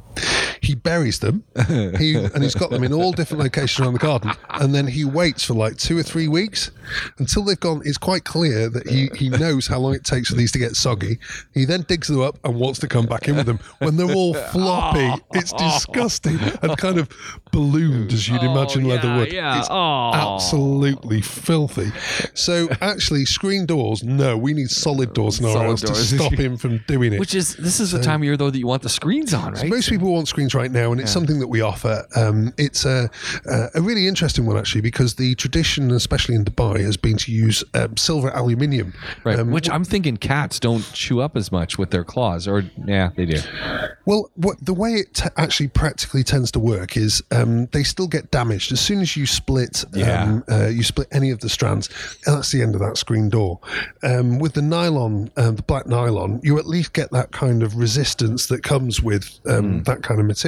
He buries them. He and he's got them in all different locations around the garden, and then he waits for like two or three weeks until they've gone. It's quite clear that he he knows how long it takes for these to get soggy. He then digs them up and wants to come back in with them when they're all floppy. (laughs) It's disgusting and kind of ballooned as you'd imagine leather Oh, yeah, would. yeah. It's Oh. absolutely filthy. So actually, screen doors. No, we need solid doors in our Solid house to stop him from doing it. Which is this is the time of year though that you want the screens on, right? Most people want screens right now, and it's something that we offer. Um, it's a, a, really interesting one actually because the tradition, especially in Dubai, has been to use um, silver aluminium. right. Um, Which I'm thinking cats don't chew up as much with their claws, or yeah, they do. Well, what, the way it t- actually practically tends to work is um, they still get damaged as soon as you split. Yeah. Um, uh, you split any of the strands, that's the end of that screen door. Um, with the nylon, um, the black nylon, you at least get that kind of resistance that comes with um, Hmm. that kind of material.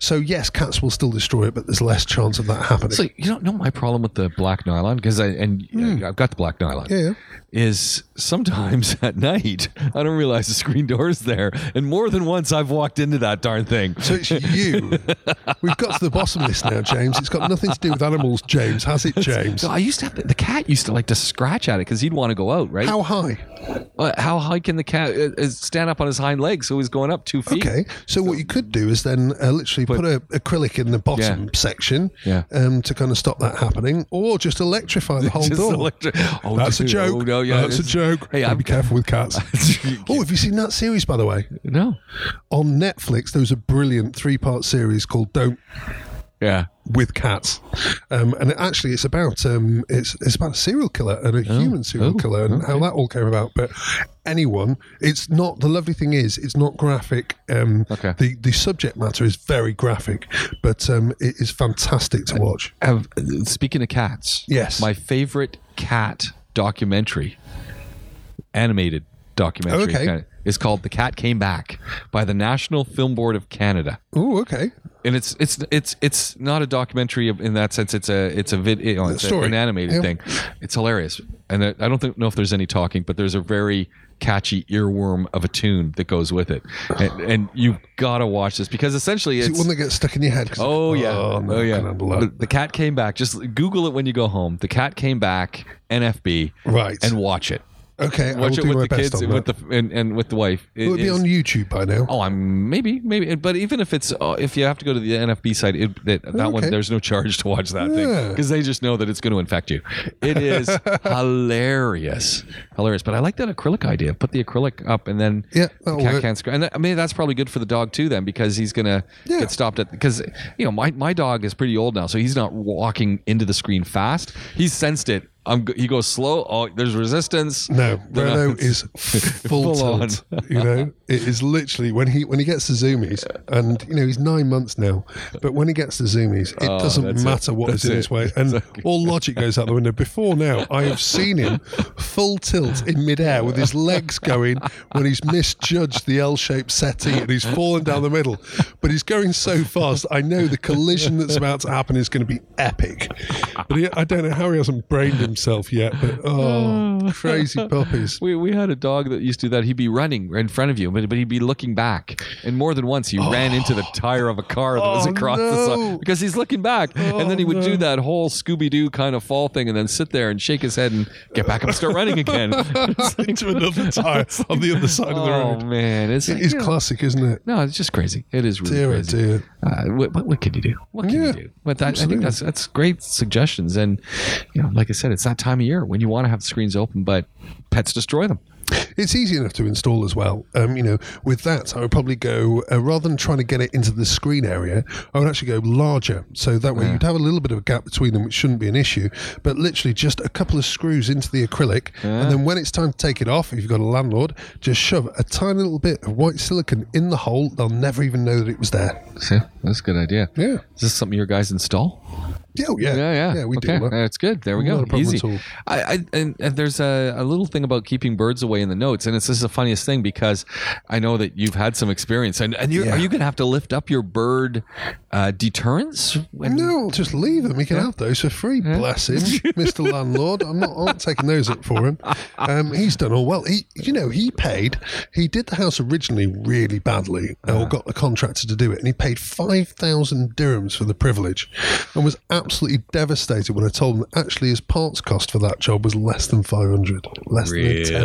So yes, cats will still destroy it, but there's less chance of that happening. So you don't know my problem with the black nylon because I and uh, I've got the black nylon. Yeah, yeah. Is sometimes (laughs) at night I don't realize the screen door is there, and more than once I've walked into that darn thing. So it's you. (laughs) We've got to the bottom of this now, James. It's got nothing to do with animals, James. Has it, James? So I used to have the, cat used to like to scratch at it because he'd want to go out, right? How high? Uh, how high can the cat uh, uh, stand up on his hind legs? So he's going up two feet. Okay, so what you could do is then uh, literally put, a acrylic in the bottom Yeah. section Yeah. um, to kind of stop that happening, or just electrify the (laughs) whole door. electric- Oh, That's a joke. Oh, no, yeah, That's a joke. Hey, I'm be careful with cats. (laughs) oh, have you seen that series, by the way? no. On Netflix, there was a brilliant three-part series called "Don't Yeah. with Cats," um, and it actually it's about um, it's it's about a serial killer and a human serial Oh, killer and how that all came about. But anyone, it's not. The lovely thing is, it's not graphic. Um, Okay. The the subject matter is very graphic, but um, it is fantastic to watch. Have, speaking of cats, Yes. my favorite cat documentary, animated documentary, Okay. kinda, is called "The Cat Came Back" by the National Film Board of Canada. Oh, okay. and it's it's it's it's not a documentary in that sense. It's a it's a vid, you know, it's a- story. an animated Yeah. thing. It's hilarious, and I don't think, know if there's any talking, but there's a very catchy earworm of a tune that goes with it, and, and you've got to watch this because essentially it it's. one that gets stuck in your head? Oh, oh, oh yeah! Oh, oh yeah! The, the cat came back. Just Google it when you go home. The cat came back. NFB. Right. And watch it. Okay, Watch it with the kids with the and, and with the wife. It it be on YouTube by now? Oh, I'm maybe, maybe, but even if it's uh, if you have to go to the NFB site, it, that, that one there's no charge to watch that thing because they just know that it's going to infect you. It is (laughs) hilarious, hilarious. But I like that acrylic idea. Put the acrylic up, and then Yeah, the cat work. can't scratch. And that, I mean, that's probably good for the dog too, then, because he's going to Yeah. get stopped at because you know my my dog is pretty old now, so he's not walking into the screen fast. He's sensed it. I'm, he goes slow. Oh, there's resistance. No, Renault is (laughs) full, Full tilt. You know, it is literally when he when he gets the zoomies, and you know he's nine months now, but when he gets the zoomies, it Oh, doesn't that's it. matter what is That's in his way, and all logic goes out the window. Before now, I have seen him full tilt in midair with his legs going when he's misjudged the L-shaped settee and he's fallen down the middle, but he's going so fast. I know the collision that's about to happen is going to be epic, but he, I don't know how he hasn't brained himself yet. But oh, (laughs) crazy puppies. We, we had a dog that used to do that. He'd be running in front of you, but, but he'd be looking back. And more than once, he ran into the tire of a car that was Oh, across the no. side because he's looking back. and then he would Oh, do that whole Scooby Doo kind of fall thing and then sit there and shake his head and get back up and start running again. Like- (laughs) into another (laughs) tire on the other side of the road. oh, man. It's, It is you know, classic, isn't it? no, it's just crazy. It is really Dear, oh crazy. dear. Uh, what, what, what can you do? What can Yeah, you do? But that, I think that's that's great suggestions. And you know, like I said, it's that time of year when you want to have the screens open, but pets destroy them. It's easy enough to install as well. Um, you know, with that, I would probably go uh, rather than trying to get it into the screen area, I would actually go larger. So that way you'd have a little bit of a gap between them, which shouldn't be an issue. But literally just a couple of screws into the acrylic, and then when it's time to take it off, if you've got a landlord, just shove a tiny little bit of white silicon in the hole. They'll never even know that it was there. See, that's a good idea. Yeah. Is this something your guys install? Yeah, oh, yeah, Yeah, yeah, we okay. do. that. That's good. There we go. Easy. I, I and, and there's a, a little thing about keeping birds away in the notes, and it's just the funniest thing because I know that you've had some experience, and and Yeah. are you going to have to lift up your bird uh, deterrents? When, No, just leave them. He can have those for free. Bless him, Mr. Landlord. I'm not, I'm not taking those up for him. Um, he's done all well. He, you know, he paid. He did the house originally really badly, Uh-huh. or got the contractor to do it, and he paid five thousand dirhams for the privilege, and was absolutely devastated when I told him that actually his parts cost for that job was less than five hundred, less than a tenth.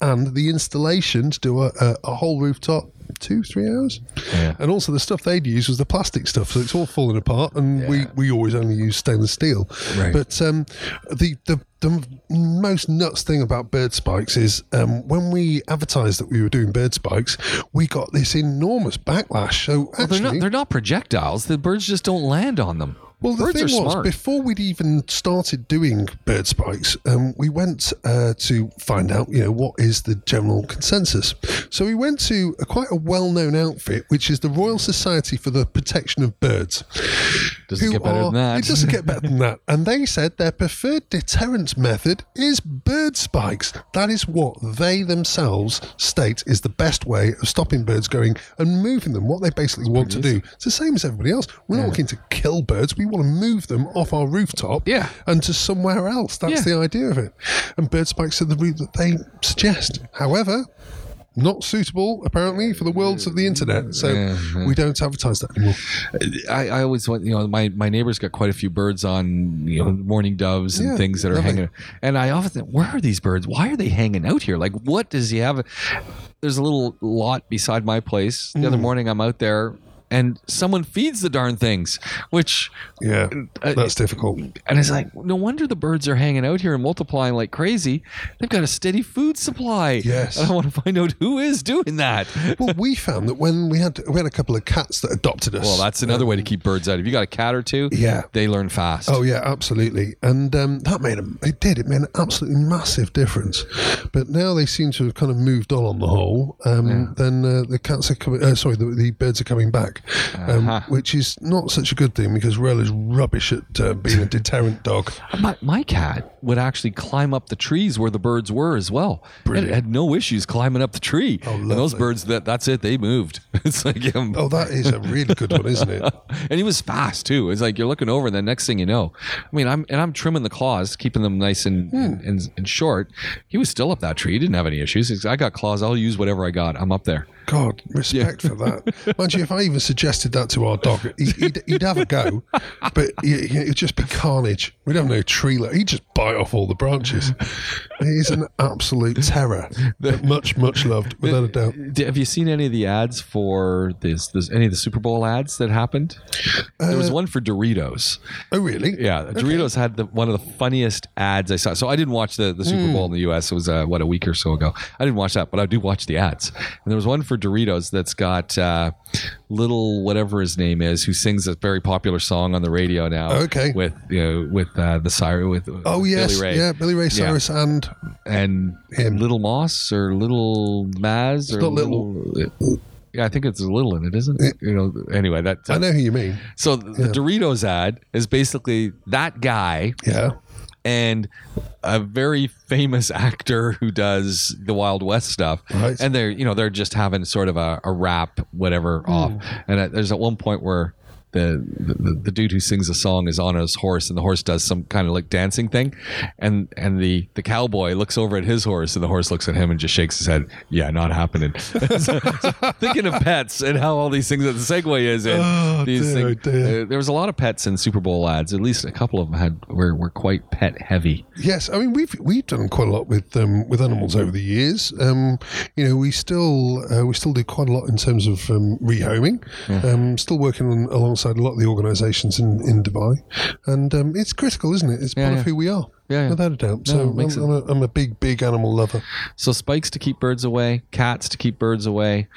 and the installation to do a, a, a whole rooftop. Two, three hours, Yeah. and also the stuff they'd use was the plastic stuff, so it's all falling apart. And we, we always only use stainless steel. Right. But um, the, the the most nuts thing about bird spikes is um, when we advertised that we were doing bird spikes, we got this enormous backlash. So Well, they're not they're not projectiles. The birds just don't land on them. well, the birds thing was, smart. before we'd even started doing bird spikes, um, we went uh, to find out, you know, what is the general consensus. So we went to a, quite a well-known outfit, which is the Royal Society for the Protection of Birds. Doesn't get better are- than that. It doesn't get better than that. And they said their preferred deterrence method is bird spikes. That is what they themselves state is the best way of stopping birds going and moving them. What they basically want to do. It's the same as everybody else. We're not looking to kill birds. We want to move them off our rooftop Yeah. and to somewhere else. That's Yeah. the idea of it. And bird spikes are the route that they suggest. However, not suitable apparently for the worlds of the internet. So we don't advertise that anymore. I, I always want you know my, my neighbor's got quite a few birds on you know mourning doves and Yeah, things that are lovely. hanging and I often think where are these birds why are they hanging out here like what does he have there's a little lot beside my place the Hmm. other morning I'm out there and someone feeds the darn things which Yeah, uh, that's difficult. and it's like no wonder the birds are hanging out here and multiplying like crazy they've got a steady food supply Yes. and I want to find out who is doing that well, we found that when we had we had a couple of cats that adopted us. well that's another way to keep birds out if you got a cat or two Yeah. they learn fast Oh yeah, absolutely, and um, that made a, it did it made an absolutely massive difference. But now they seem to have kind of moved on on the whole. Um, Then uh, the cats are coming. Uh, sorry, the, the birds are coming back, um, Uh-huh. which is not such a good thing because Rel is rubbish at uh, being a deterrent dog. (laughs) My, my cat would actually climb up the trees where the birds were as well. Brilliant. It had no issues climbing up the tree. Oh, and those birds, that that's it. They moved. (laughs) It's like, um, Oh, that is a really good one, isn't it? (laughs) and he was fast too. It's like you're looking over, and the next thing you know, I mean, I'm and I'm trimming the claws, keeping them nice and Hmm. and, and, and short. He was still up that tree. He didn't have any issues. He's, I got claws. I'll use whatever I got. I'm up there. God, respect for that. Mind you, if I even suggested that to our dog, he, he'd, he'd have a go, but he- it'd just be carnage. We'd have no tree. He'd just bite off all the branches. (laughs) He's an absolute terror, but much, much loved, without a doubt. D- Have you seen any of the ads for this? this any of the Super Bowl ads that happened? there was one for Doritos. Oh, really? Yeah, Doritos had the, one of the funniest ads I saw. So I didn't watch the, the Super Bowl in the U.S. It was uh, what a week or so ago. I didn't watch that, but I do watch the ads. And there was one for Doritos that's got uh, little whatever his name is, who sings a very popular song on the radio now. Okay. with you know with uh, the siren with Oh, yes. Billy Ray. Yeah, Billy Ray Cyrus and and Him. Little Moss or Little Maz or not Little. Yeah, I think it's a little in it, isn't it? You know. Anyway, that I know who you mean. so the Doritos ad is basically that guy Yeah. and a very famous actor who does the Wild West stuff. Right. And they're, you know, they're just having sort of a, a rap, whatever, off. And uh, there's at one point where the, the the dude who sings the song is on his horse, and the horse does some kind of like dancing thing, and and the the cowboy looks over at his horse, and the horse looks at him and just shakes his head. Yeah, not happening. (laughs) so, so thinking of pets and how all these things that the segue is in Oh, these dear, things. dear. uh, there was a lot of pets in Super Bowl ads. At least a couple of them had were, were quite pet heavy. Yes, I mean we've we've done quite a lot with um, with animals over the years. Um, you know, we still uh, we still do quite a lot in terms of um, rehoming. Um, still working on, alongside a lot of the organisations in, in Dubai, and um, it's critical, isn't it? It's part yeah. of who we are. Yeah, yeah. without a doubt. No, So I'm, I'm, a, I'm a big, big animal lover. So spikes to keep birds away, cats to keep birds away.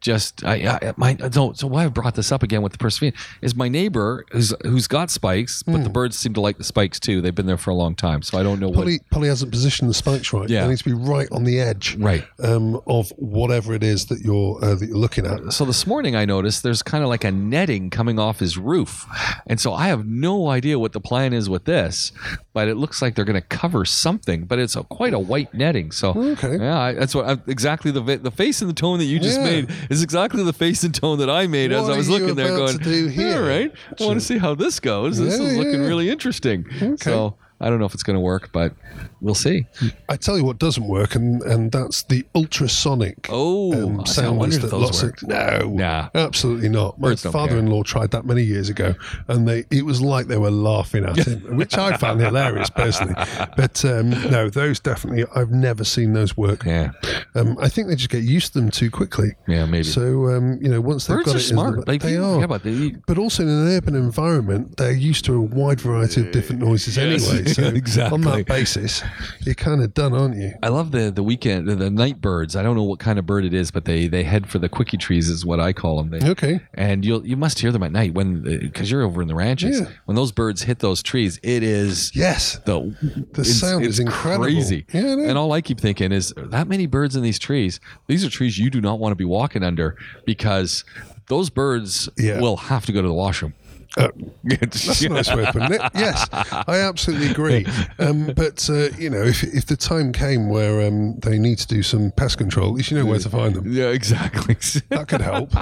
Just I, I my so, so why I brought this up again with the Perseverance is my neighbor who's who's got spikes, but Hmm. the birds seem to like the spikes too. They've been there for a long time, so I don't know what Polly, Polly hasn't positioned the spikes right. Yeah. They need to be right on the edge. Right. um, of whatever it is that you're uh, that you're looking at. So this morning I noticed there's kind of like a netting coming off his roof, and so I have no idea what the plan is with this, but it looks like they're going to cover something, but it's a, quite a white netting. So Okay. yeah, I, that's what I, exactly the the face and the tone that you just Yeah. made is exactly the face and tone that I made as I was looking there, going, to do here? all right, I want to see how this goes. This Yeah, is looking really interesting. So I don't know if it's going to work, but we'll see. I tell you what doesn't work, and, and that's the ultrasonic Oh, um, sounders that lots work. of no, Nah. absolutely not. My father-in-law tried that many years ago, and they it was like they were laughing at him, (laughs) which I found hilarious personally. But um, no, those definitely I've never seen those work. Yeah, Um, I think they just get used to them too quickly. yeah, maybe. So um, you know, once they've Birds got are it, smart. the- Like they are. forget about the, But also in an urban environment, they're used to a wide variety of different noises Yes, anyway. (laughs) So exactly. on that basis, you're kind of done, aren't you? I love the the weekend the, night birds. I don't know what kind of bird it is, but they they head for the quickie trees is what I call them. They, Okay. And you'll you must hear them at night when uh, because you're over in the ranches. Yeah. When those birds hit those trees, it is Yes. the The sound is incredible. crazy. Yeah, and all I keep thinking is that many birds in these trees. These are trees you do not want to be walking under because those birds Yeah. will have to go to the washroom. Uh, (laughs) That's a nice way of putting it. Yes, I absolutely agree. Um, but uh, you know, if, if the time came where um, they need to do some pest control, at least you know where to find them. Yeah, exactly. (laughs) That could help.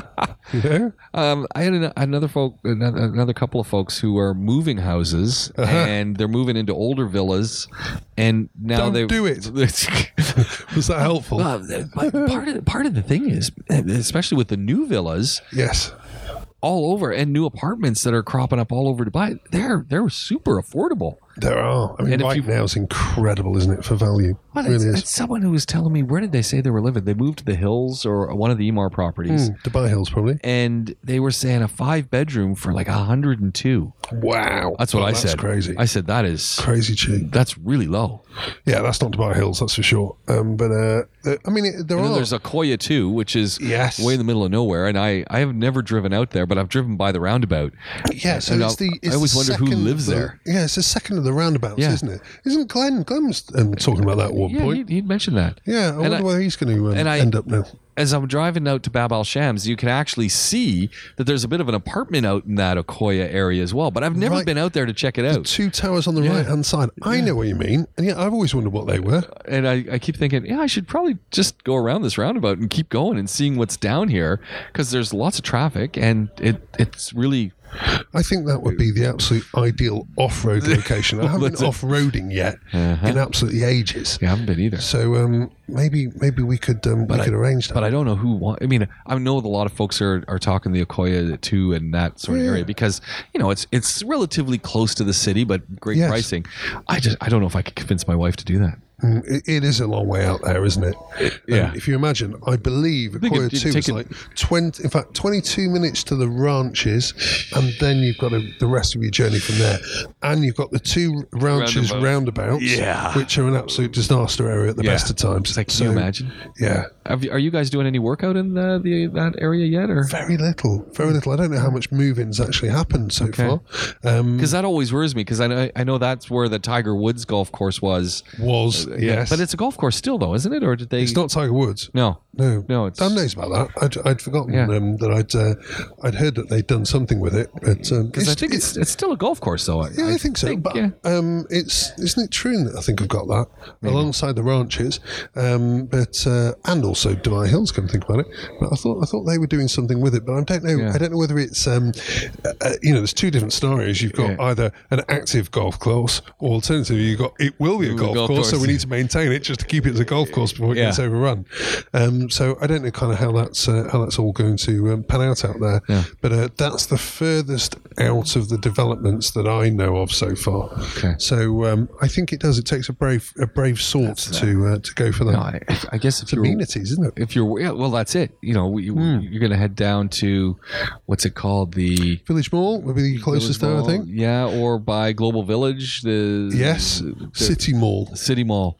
You know? Um, I had an, another folk, another, another couple of folks who are moving houses, Uh-huh. and they're moving into older villas, and now Don't they do it. (laughs) Was that helpful? well, part of the, part of the thing is, especially with the new villas yes. All over and new apartments that are cropping up all over Dubai, they're they're super affordable. There are. I mean, And right you- now is incredible, isn't it, for value? Well, It it's, really is. someone who was telling me where did they say they were living? They moved to the hills or one of the Emaar properties. Mm, Dubai Hills, probably. And they were saying a five bedroom for like a hundred and two. Wow. That's what Well, I that's said. crazy. I said that is crazy cheap. that's really low. Yeah, that's not Dubai Hills, that's for sure. Um, but uh, I mean, it, there And are. there's Akoya too, which is Yes. way in the middle of nowhere. And I, I have never driven out there, but I've driven by the roundabout. Yeah, so it's I- the. It's I always wonder who lives the- there. Yeah, it's the second of the roundabouts, Yeah. isn't it? Isn't Glenn? Glenn was um, talking about that at one Yeah, point. he'd, mentioned that. yeah, I And wonder I- where he's going to um, and I- end up now. As I'm driving out to Bab al Shams, you can actually see that there's a bit of an apartment out in that Akoya area as well. But I've never Right. been out there to check it out. Two towers on the right hand side. I know what you mean. And yeah, I've always wondered what they were. And I, I keep thinking, yeah, I should probably just go around this roundabout and keep going and seeing what's down here because there's lots of traffic and it it's really I think that would be the absolute ideal off road (laughs) location. I haven't been off roading yet Uh-huh. in absolutely ages. Yeah, I haven't been either. So um, maybe maybe we could um, we I- could arrange that. But I don't know who want. I mean, I know a lot of folks are, are talking the Akoya too and that sort of Yeah. area because you know it's it's relatively close to the city, but great Yes. pricing. I just I don't know if I could convince my wife to do that. Mm, it, it is a long way out there, isn't it? yeah. Um, if you imagine, I believe think Akoya it'd Two is like twenty. In fact, twenty-two minutes to the ranches, and then you've got a, the rest of your journey from there. And you've got the two ranches Roundabout. roundabouts, Yeah. which are an absolute disaster area at the Yeah. best of times. It's like, can you imagine? Yeah, Have you, are you guys doing any workout in the, the that area yet, or very little, very little. I don't know how much move-ins actually happened so Okay. far. Um, because that always worries me because I know I know that's where the Tiger Woods golf course was. was yes, but it's a golf course still, though, isn't it? Or did they? it's not Tiger Woods. No, No, no, it's Dan knows about that. I'd, I'd forgotten Yeah. um, that I'd uh, I'd heard that they'd done something with it, but um, because I think it's it's still a golf course, though. I, Yeah, I, think so. but yeah. um, it's isn't it true that I think I've got that alongside the ranches, um, but uh, and also Dubai Hills. Come to think about it, but I thought I thought they were doing something with it, but I don't know. Yeah. I don't know whether it's um, uh, you know. There's two different scenarios. You've got Yeah. either an active golf course, or alternatively, you've got it will be a golf, golf course, so we need to maintain it just to keep it as a golf course before it Yeah. gets overrun. Um, so I don't know kind of how that's uh, how that's all going to um, pan out out there. Yeah. But uh, that's the furthest out of the developments that I know of so far. Okay. So um, I think it does. It takes a brave a brave sort to uh, to go for that. No, I, I guess if you're Amenities, isn't it? if you're yeah, well, that's it. You know, we, Hmm. you're going to head down to what's it called? The Village Mall would be the closest there, I think. Yeah, or by Global Village, the Yes, the City Mall. City Mall all.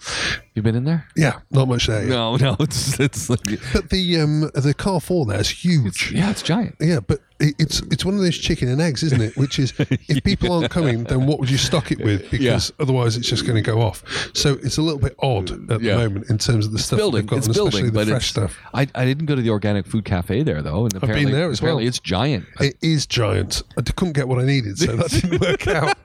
You been in there? Yeah, not much there. yet. No, no. (laughs) It's it's like, But the um, the Carrefour there is huge. yeah, it's giant. Yeah, but it, it's it's one of those chicken and eggs, isn't it? Which is, (laughs) if people aren't coming, then what would you stock it with? (laughs) Because otherwise, it's just going to go off. So it's a little bit odd at Yeah. the moment in terms of the stuff building. they've got, It's building, the but fresh it's, stuff. I, I didn't go to the organic food cafe there though, and apparently, there as apparently well. it's giant. It is giant. I couldn't get what I needed, so that didn't work out.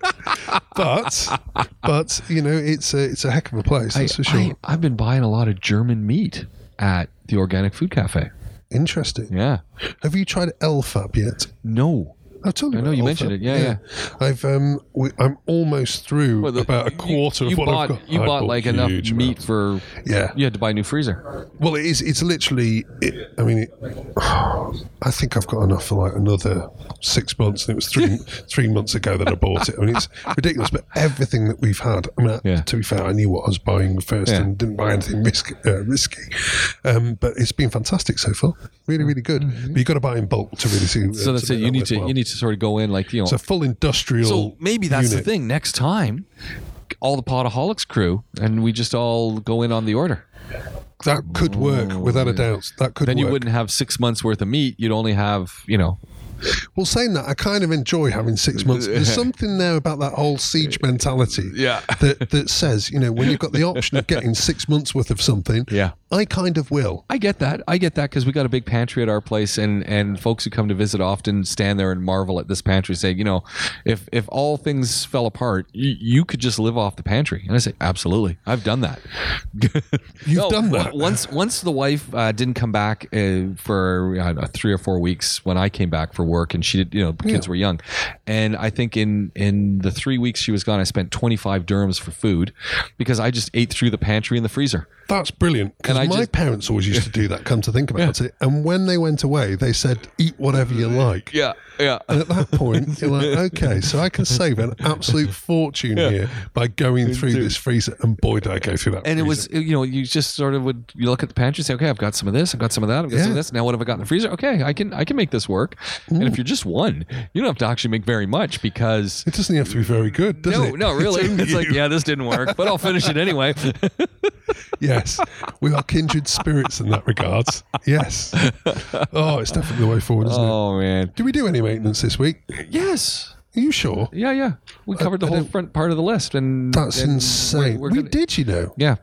But but you know, it's a it's a heck of a place. That's for sure. I, I've been buying a lot of German meat at the organic food cafe. Interesting. Yeah. Have you tried LFAB yet? No. I've told you. I know you mentioned it. Yeah, yeah. I've um, we, I'm almost through Well, the- about a quarter you, of what bought, I've got. You I bought like enough huge meat amounts. for. Yeah. You had to buy a new freezer. Well, it is. It's literally. It, I mean, it, (sighs) I think I've got enough for like another six months, and it was three (laughs) three months ago that I bought it. I mean, it's ridiculous. But everything that we've had. I mean, Yeah. to be fair, I knew what I was buying first, Yeah. and didn't buy anything risky. Uh, risky. Um, but it's been fantastic so far. Really, really good. But you've got to buy in bulk to really see. Mm-hmm. So that's it. You need to you need to sort of go in like you know. It's a full industrial. so maybe that's unit. the thing. Next time, all the Podaholics crew, and we just all go in on the order. That could work without a doubt. That could Then you wouldn't have six months worth of meat. You'd only have you know. Well, saying that, I kind of enjoy having six months. There's something there about that whole siege mentality (laughs) Yeah. that, that says, you know, when you've got the option of getting six months worth of something, Yeah. I kind of will. I get that. I get that because we got a big pantry at our place, and and folks who come to visit often stand there and marvel at this pantry, saying, you know, if if all things fell apart, you, you could just live off the pantry. And I say, absolutely, I've done that. (laughs) You've done that. once. Once the wife uh, didn't come back uh, for I know, three or four weeks when I came back for work, and she did, you know, kids were young, and I think in in the three weeks she was gone, I spent twenty five dirhams for food because I just ate through the pantry and the freezer. That's brilliant. Because my just- parents always used to do that, come to think about it. And when they went away, they said, eat whatever you like. Yeah, yeah. And at that point, you're like, okay, so I can save an absolute fortune here by going through this freezer. And boy, did I go through that. Freezer. And it was you know you just sort of would you look at the pantry and say okay i've got some of this i've got some of that i've got some of this now what have i got in the freezer okay i can i can make this work mm. And if you're just one you don't have to actually make very much because It doesn't have to be very good, does no it? no really only it's like yeah this didn't work but i'll finish it anyway (laughs) Yes, we are kindred spirits in that regards. Yes. Oh, it's definitely the way forward, isn't it? oh man Do we do any maintenance this week? yes Are you sure? yeah yeah we uh, covered the whole front part of the list and That's and insane. we're- we're we gonna- did, you know. yeah,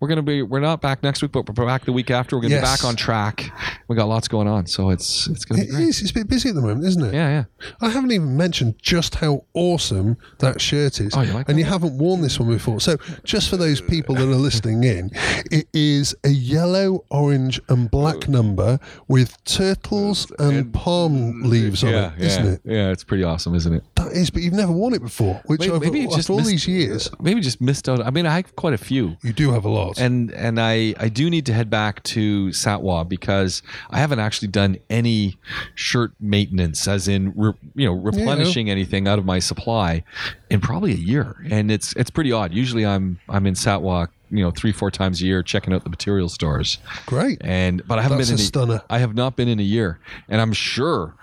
we're gonna be. We're not back next week, but we're back the week after. We're gonna be back on track. We got lots going on, so it's it's gonna It be great. is. It's a bit busy at the moment, isn't it? Yeah, yeah. I haven't even mentioned just how awesome that shirt is. Oh, you like and that? you haven't worn this one before. So, just for those people that are listening in, it is a yellow, orange, and black number with turtles and palm leaves on yeah, it, isn't yeah, it? Yeah, it's pretty awesome, isn't it? That is, but you've never worn it before, which Maybe, I've, maybe after just all missed- these years, uh, maybe just missed out. I mean, I have quite a few, you do have a lot. and and I I do need to head back to Satwa because I haven't actually done any shirt maintenance, as in re, you know replenishing anything out of my supply, in probably a year, and it's it's pretty odd. Usually, I'm I'm in Satwa. You know, three four times a year, checking out the material stores, Great. and but I haven't That's been in a stunner. I have not been in a year, and I'm sure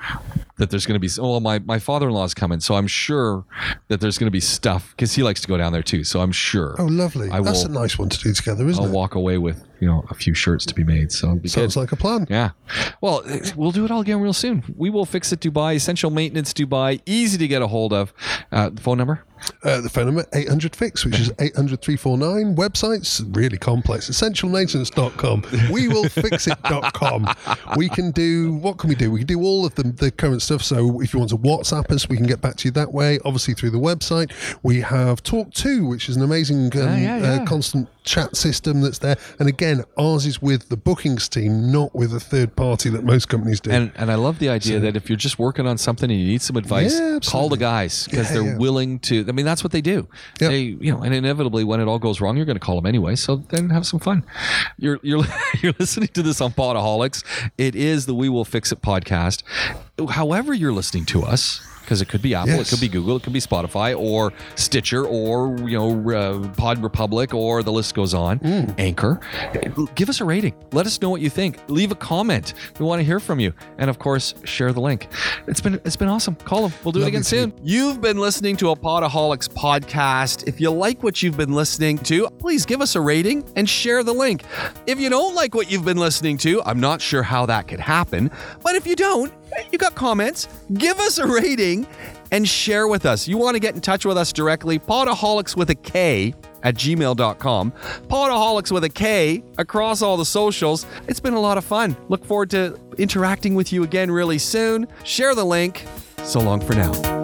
that there's going to be. Well, my my father-in-law is coming, so I'm sure that there's going to be stuff because he likes to go down there too. So I'm sure. Oh, lovely. I That's will- a nice one to do together, isn't it? I'll walk away with you know a few shirts to be made. So be Sounds good. like a plan. yeah. Well, we'll do it all again real soon. We will fix it Dubai. Essential maintenance Dubai. Easy to get a hold of. Uh, the phone number. Uh, the phone number 800 fix which is 800 349 websites really complex. Essentialmaintenance.com we will fix it.com we can do what can we do? We can do all of the, the current stuff. So if you want to whatsapp us we can get back to you that way. Obviously through the website. We have Tawk.to which is an amazing um, Ah, yeah, yeah. Uh, constant chat system that's there and again ours is with the bookings team not with a third party that most companies do And and I love the idea that if you're just working on something and you need some advice, Yeah, call the guys because Yeah, they're yeah. willing to. I mean, that's what they do. Yeah. They, you know, and inevitably, when it all goes wrong, you're going to call them anyway. So then have some fun. You're you're (laughs) you're listening to this on Podaholics. It is the We Will Fix It podcast. However, you're listening to us. Because it could be Apple, it could be Google, it could be Spotify, or Stitcher, or you know, uh, Pod Republic, or the list goes on. Anchor, give us a rating. Let us know what you think. Leave a comment. We want to hear from you, and of course, share the link. It's been it's been awesome. Call them. We'll do it again to soon. You've been listening to a Podaholics podcast. If you like what you've been listening to, please give us a rating and share the link. If you don't like what you've been listening to, I'm not sure how that could happen, but if you don't, you got comments, give us a rating and share with us. You want to get in touch with us directly, podaholics with a K at gmail.com. Podaholics with a K across all the socials. It's been a lot of fun. Look forward to interacting with you again really soon. Share the link. So long for now.